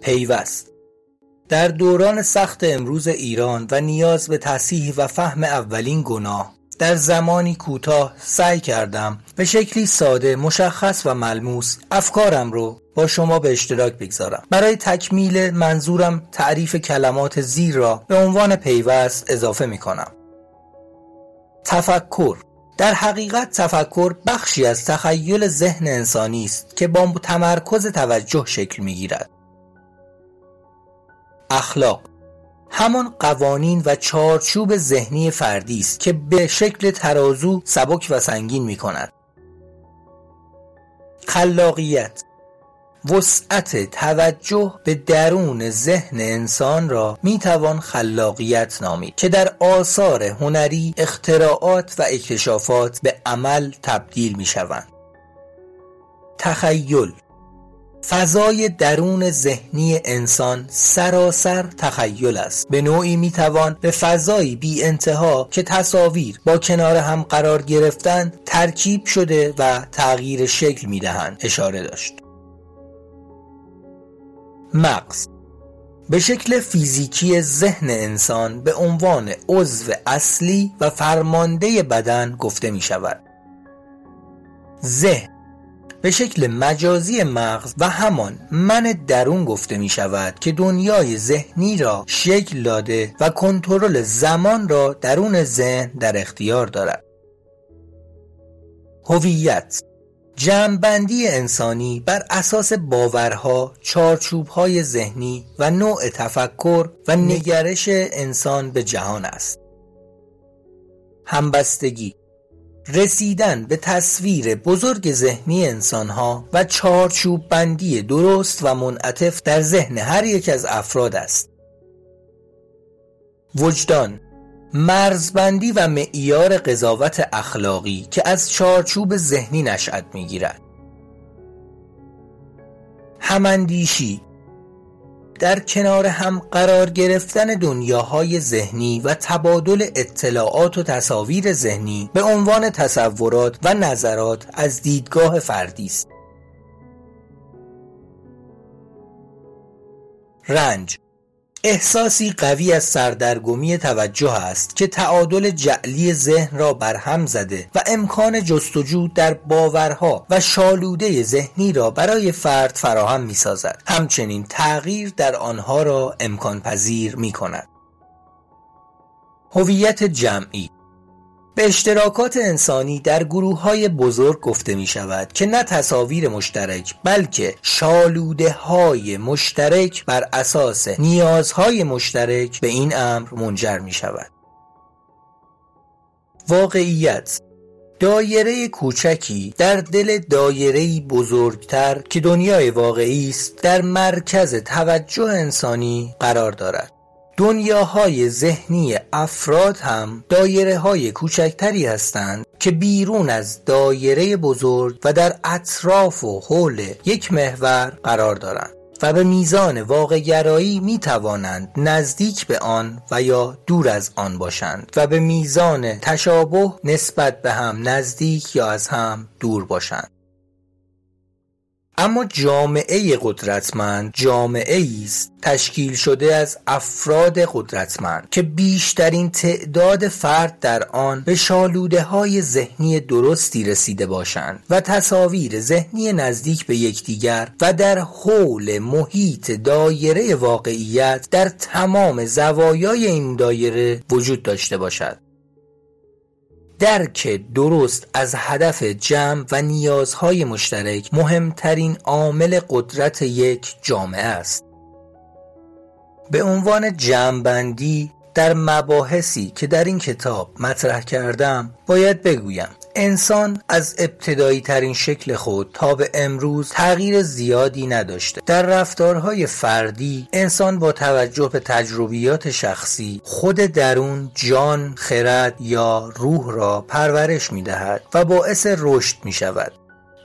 پیوست. در دوران سخت امروز ایران و نیاز به تصحیح و فهم اولین گناه در زمانی کوتاه سعی کردم به شکلی ساده مشخص و ملموس افکارم رو با شما به اشتراک بگذارم. برای تکمیل منظورم تعریف کلمات زیر را به عنوان پیوست اضافه می کنم تفکر در حقیقت تفکر بخشی از تخیل ذهن انسانی است که با تمرکز توجه شکل می گیرد اخلاق. همان قوانین و چارچوب ذهنی فردی است که به شکل ترازو سبک و سنگین می کند خلاقیت. وسعت توجه به درون ذهن انسان را می توان خلاقیت نامید که در آثار هنری اختراعات و اکتشافات به عمل تبدیل می شوند تخیل. فضای درون ذهنی انسان سراسر تخیل است. به نوعی می‌توان به فضایی بی انتها که تصاویر با کنار هم قرار گرفتن ترکیب شده و تغییر شکل می‌دهند. اشاره داشت. مغز به شکل فیزیکی ذهن انسان به عنوان عضو اصلی و فرمانده بدن گفته می شود ذهن به شکل مجازی مغز و همان من درون گفته می شود که دنیای ذهنی را شکل داده و کنترل زمان را درون ذهن در اختیار دارد هویت جمعبندی انسانی بر اساس باورها، چارچوبهای ذهنی و نوع تفکر و نگرش انسان به جهان است. همبستگی رسیدن به تصویر بزرگ ذهنی انسانها و چارچوب بندی درست و منعطف در ذهن هر یک از افراد است. وجدان مرزبندی و معیار قضاوت اخلاقی که از چارچوب ذهنی نشأت می‌گیرد هماندیشی در کنار هم قرار گرفتن دنیاهای ذهنی و تبادل اطلاعات و تصاویر ذهنی به عنوان تصورات و نظرات از دیدگاه فردی است. رنج احساسی قوی از سردرگمی توجه است که تعادل جعلی ذهن را برهم زده و امکان جستجو در باورها و شالوده ذهنی را برای فرد فراهم می سازد. همچنین تغییر در آنها را امکان پذیر می کند. هویت جمعی به اشتراکات انسانی در گروه های بزرگ گفته می شود که نه تصاویر مشترک بلکه شالوده های مشترک بر اساس نیازهای مشترک به این امر منجر می شود واقعیت دایره کوچکی در دل دایره بزرگتر که دنیای واقعی است در مرکز توجه انسانی قرار دارد. دنیاهای ذهنی افراد هم دایره های کوچکتری هستند که بیرون از دایره بزرگ و در اطراف و حول یک محور قرار دارند و به میزان واقع گرایی می توانند نزدیک به آن و یا دور از آن باشند و به میزان تشابه نسبت به هم نزدیک یا از هم دور باشند. اما جامعه قدرتمند جامعه است تشکیل شده از افراد قدرتمند که بیشترین تعداد فرد در آن به شالوده های ذهنی درستی رسیده باشند و تصاویر ذهنی نزدیک به یکدیگر و در حول محیط دایره واقعیت در تمام زوایای این دایره وجود داشته باشد. درک درست از هدف جمع و نیازهای مشترک مهمترین عامل قدرت یک جامعه است. به عنوان جمعبندی در مباحثی که در این کتاب مطرح کردم باید بگویم انسان از ابتدایی ترین شکل خود تا به امروز تغییر زیادی نداشته. در رفتارهای فردی انسان با توجه به تجربیات شخصی خود درون جان خرد یا روح را پرورش می دهد و باعث رشد می شود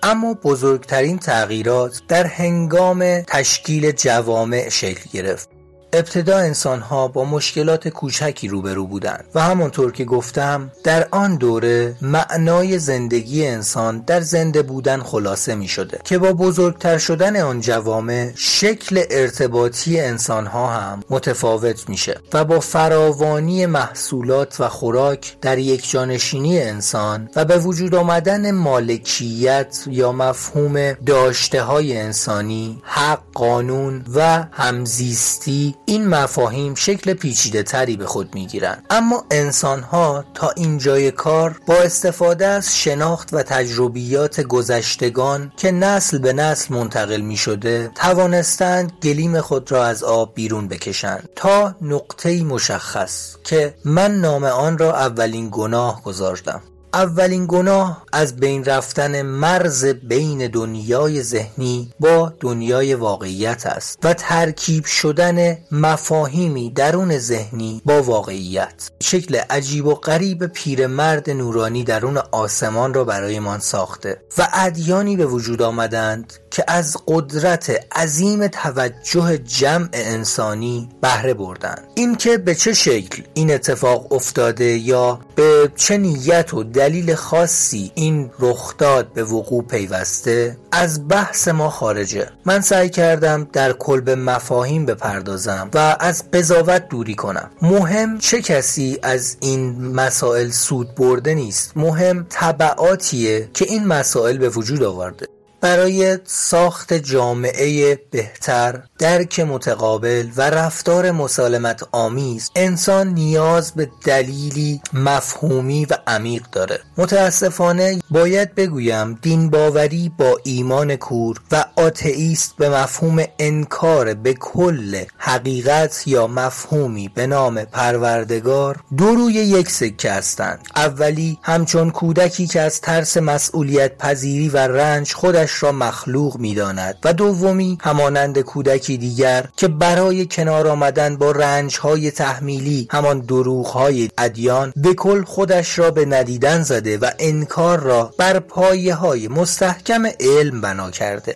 اما بزرگترین تغییرات در هنگام تشکیل جوامع شکل گرفت. ابتدا انسانها با مشکلات کوچکی روبرو بودند و همانطور که گفتم در آن دوره معنای زندگی انسان در زنده بودن خلاصه می شده که با بزرگتر شدن آن جوامع شکل ارتباطی انسانها هم متفاوت میشه و با فراوانی محصولات و خوراک در یک جانشینی انسان و به وجود آمدن مالکیت یا مفهوم داشته های انسانی حق قانون و همزیستی این مفاهیم شکل پیچیده تری به خود می گیرند اما انسان ها تا اینجای کار با استفاده از شناخت و تجربیات گذشتگان که نسل به نسل منتقل می شده توانستند گلیم خود را از آب بیرون بکشند تا نقطه مشخص که من نام آن را اولین گناه گذاشتم. اولین گناه از بین رفتن مرز بین دنیای ذهنی با دنیای واقعیت است و ترکیب شدن مفاهیمی درون ذهنی با واقعیت. شکل عجیب و غریب پیرمرد نورانی درون آسمان را برایمان ساخته و ادیانی به وجود آمدند که از قدرت عظیم توجه جمع انسانی بهره بردند. اینکه به چه شکل این اتفاق افتاده یا به چه نیت و دلیل خاصی این رخداد به وقوع پیوسته از بحث ما خارجه. من سعی کردم در کلب مفاهیم بپردازم و از قضاوت دوری کنم. مهم چه کسی از این مسائل سود برده نیست؟ مهم طبعاتیه که این مسائل به وجود آورده. برای ساخت جامعه بهتر درک متقابل و رفتار مسالمت آمیز انسان نیاز به دلیلی مفهومی و عمیق داره. متاسفانه باید بگویم دین باوری با ایمان کور و آتئیست به مفهوم انکار به کل حقیقت یا مفهومی به نام پروردگار دو روی یک سکه هستند. اولی همچون کودکی که از ترس مسئولیت پذیری و رنج خودش را مخلوق می‌داند و دومی همانند کودکی دیگر که برای کنار آمدن با رنج های تحمیلی همان دروغ های ادیان به کل خودش را به ندیدن زده و انکار را بر پایه های مستحکم علم بنا کرده.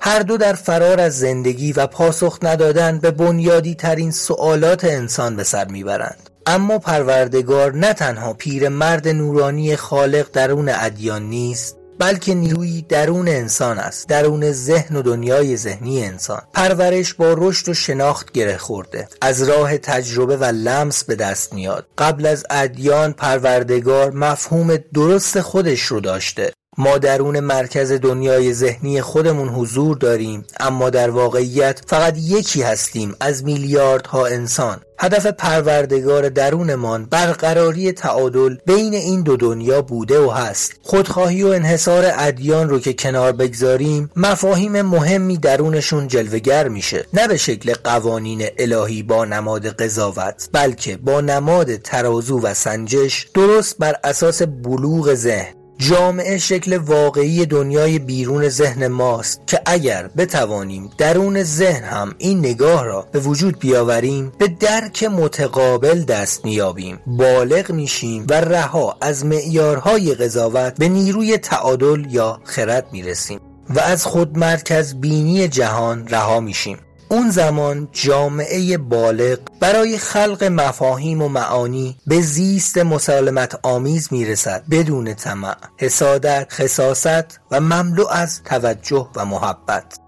هر دو در فرار از زندگی و پاسخ ندادن به بنیادی ترین سوالات انسان به سر می‌برند. اما پروردگار نه تنها پیر مرد نورانی خالق درون ادیان نیست بلکه نیروی درون انسان است. درون ذهن و دنیای ذهنی انسان. پرورش با رشد و شناخت گره خورده. از راه تجربه و لمس به دست میاد. قبل از ادیان پروردگار مفهوم درست خودش رو داشته. ما درون مرکز دنیای ذهنی خودمون حضور داریم اما در واقعیت فقط یکی هستیم از میلیاردها انسان. هدف پروردگار درونمان برقراری تعادل بین این دو دنیا بوده و هست. خودخواهی و انحصار ادیان رو که کنار بگذاریم مفاهیم مهمی درونشون جلوگر میشه. نه به شکل قوانین الهی با نماد قضاوت بلکه با نماد ترازو و سنجش درست بر اساس بلوغ ذهن. جامعه شکل واقعی دنیای بیرون ذهن ماست که اگر بتوانیم درون ذهن هم این نگاه را به وجود بیاوریم به درک متقابل دست میابیم بالغ میشیم و رها از معیارهای قضاوت به نیروی تعادل یا خرد می‌رسیم و از خود مرکز بینی جهان رها میشیم. اون زمان جامعه بالغ برای خلق مفاهیم و معانی به زیست مسالمت آمیز می‌رسد بدون طمع حسادت خصاست و مملو از توجه و محبت.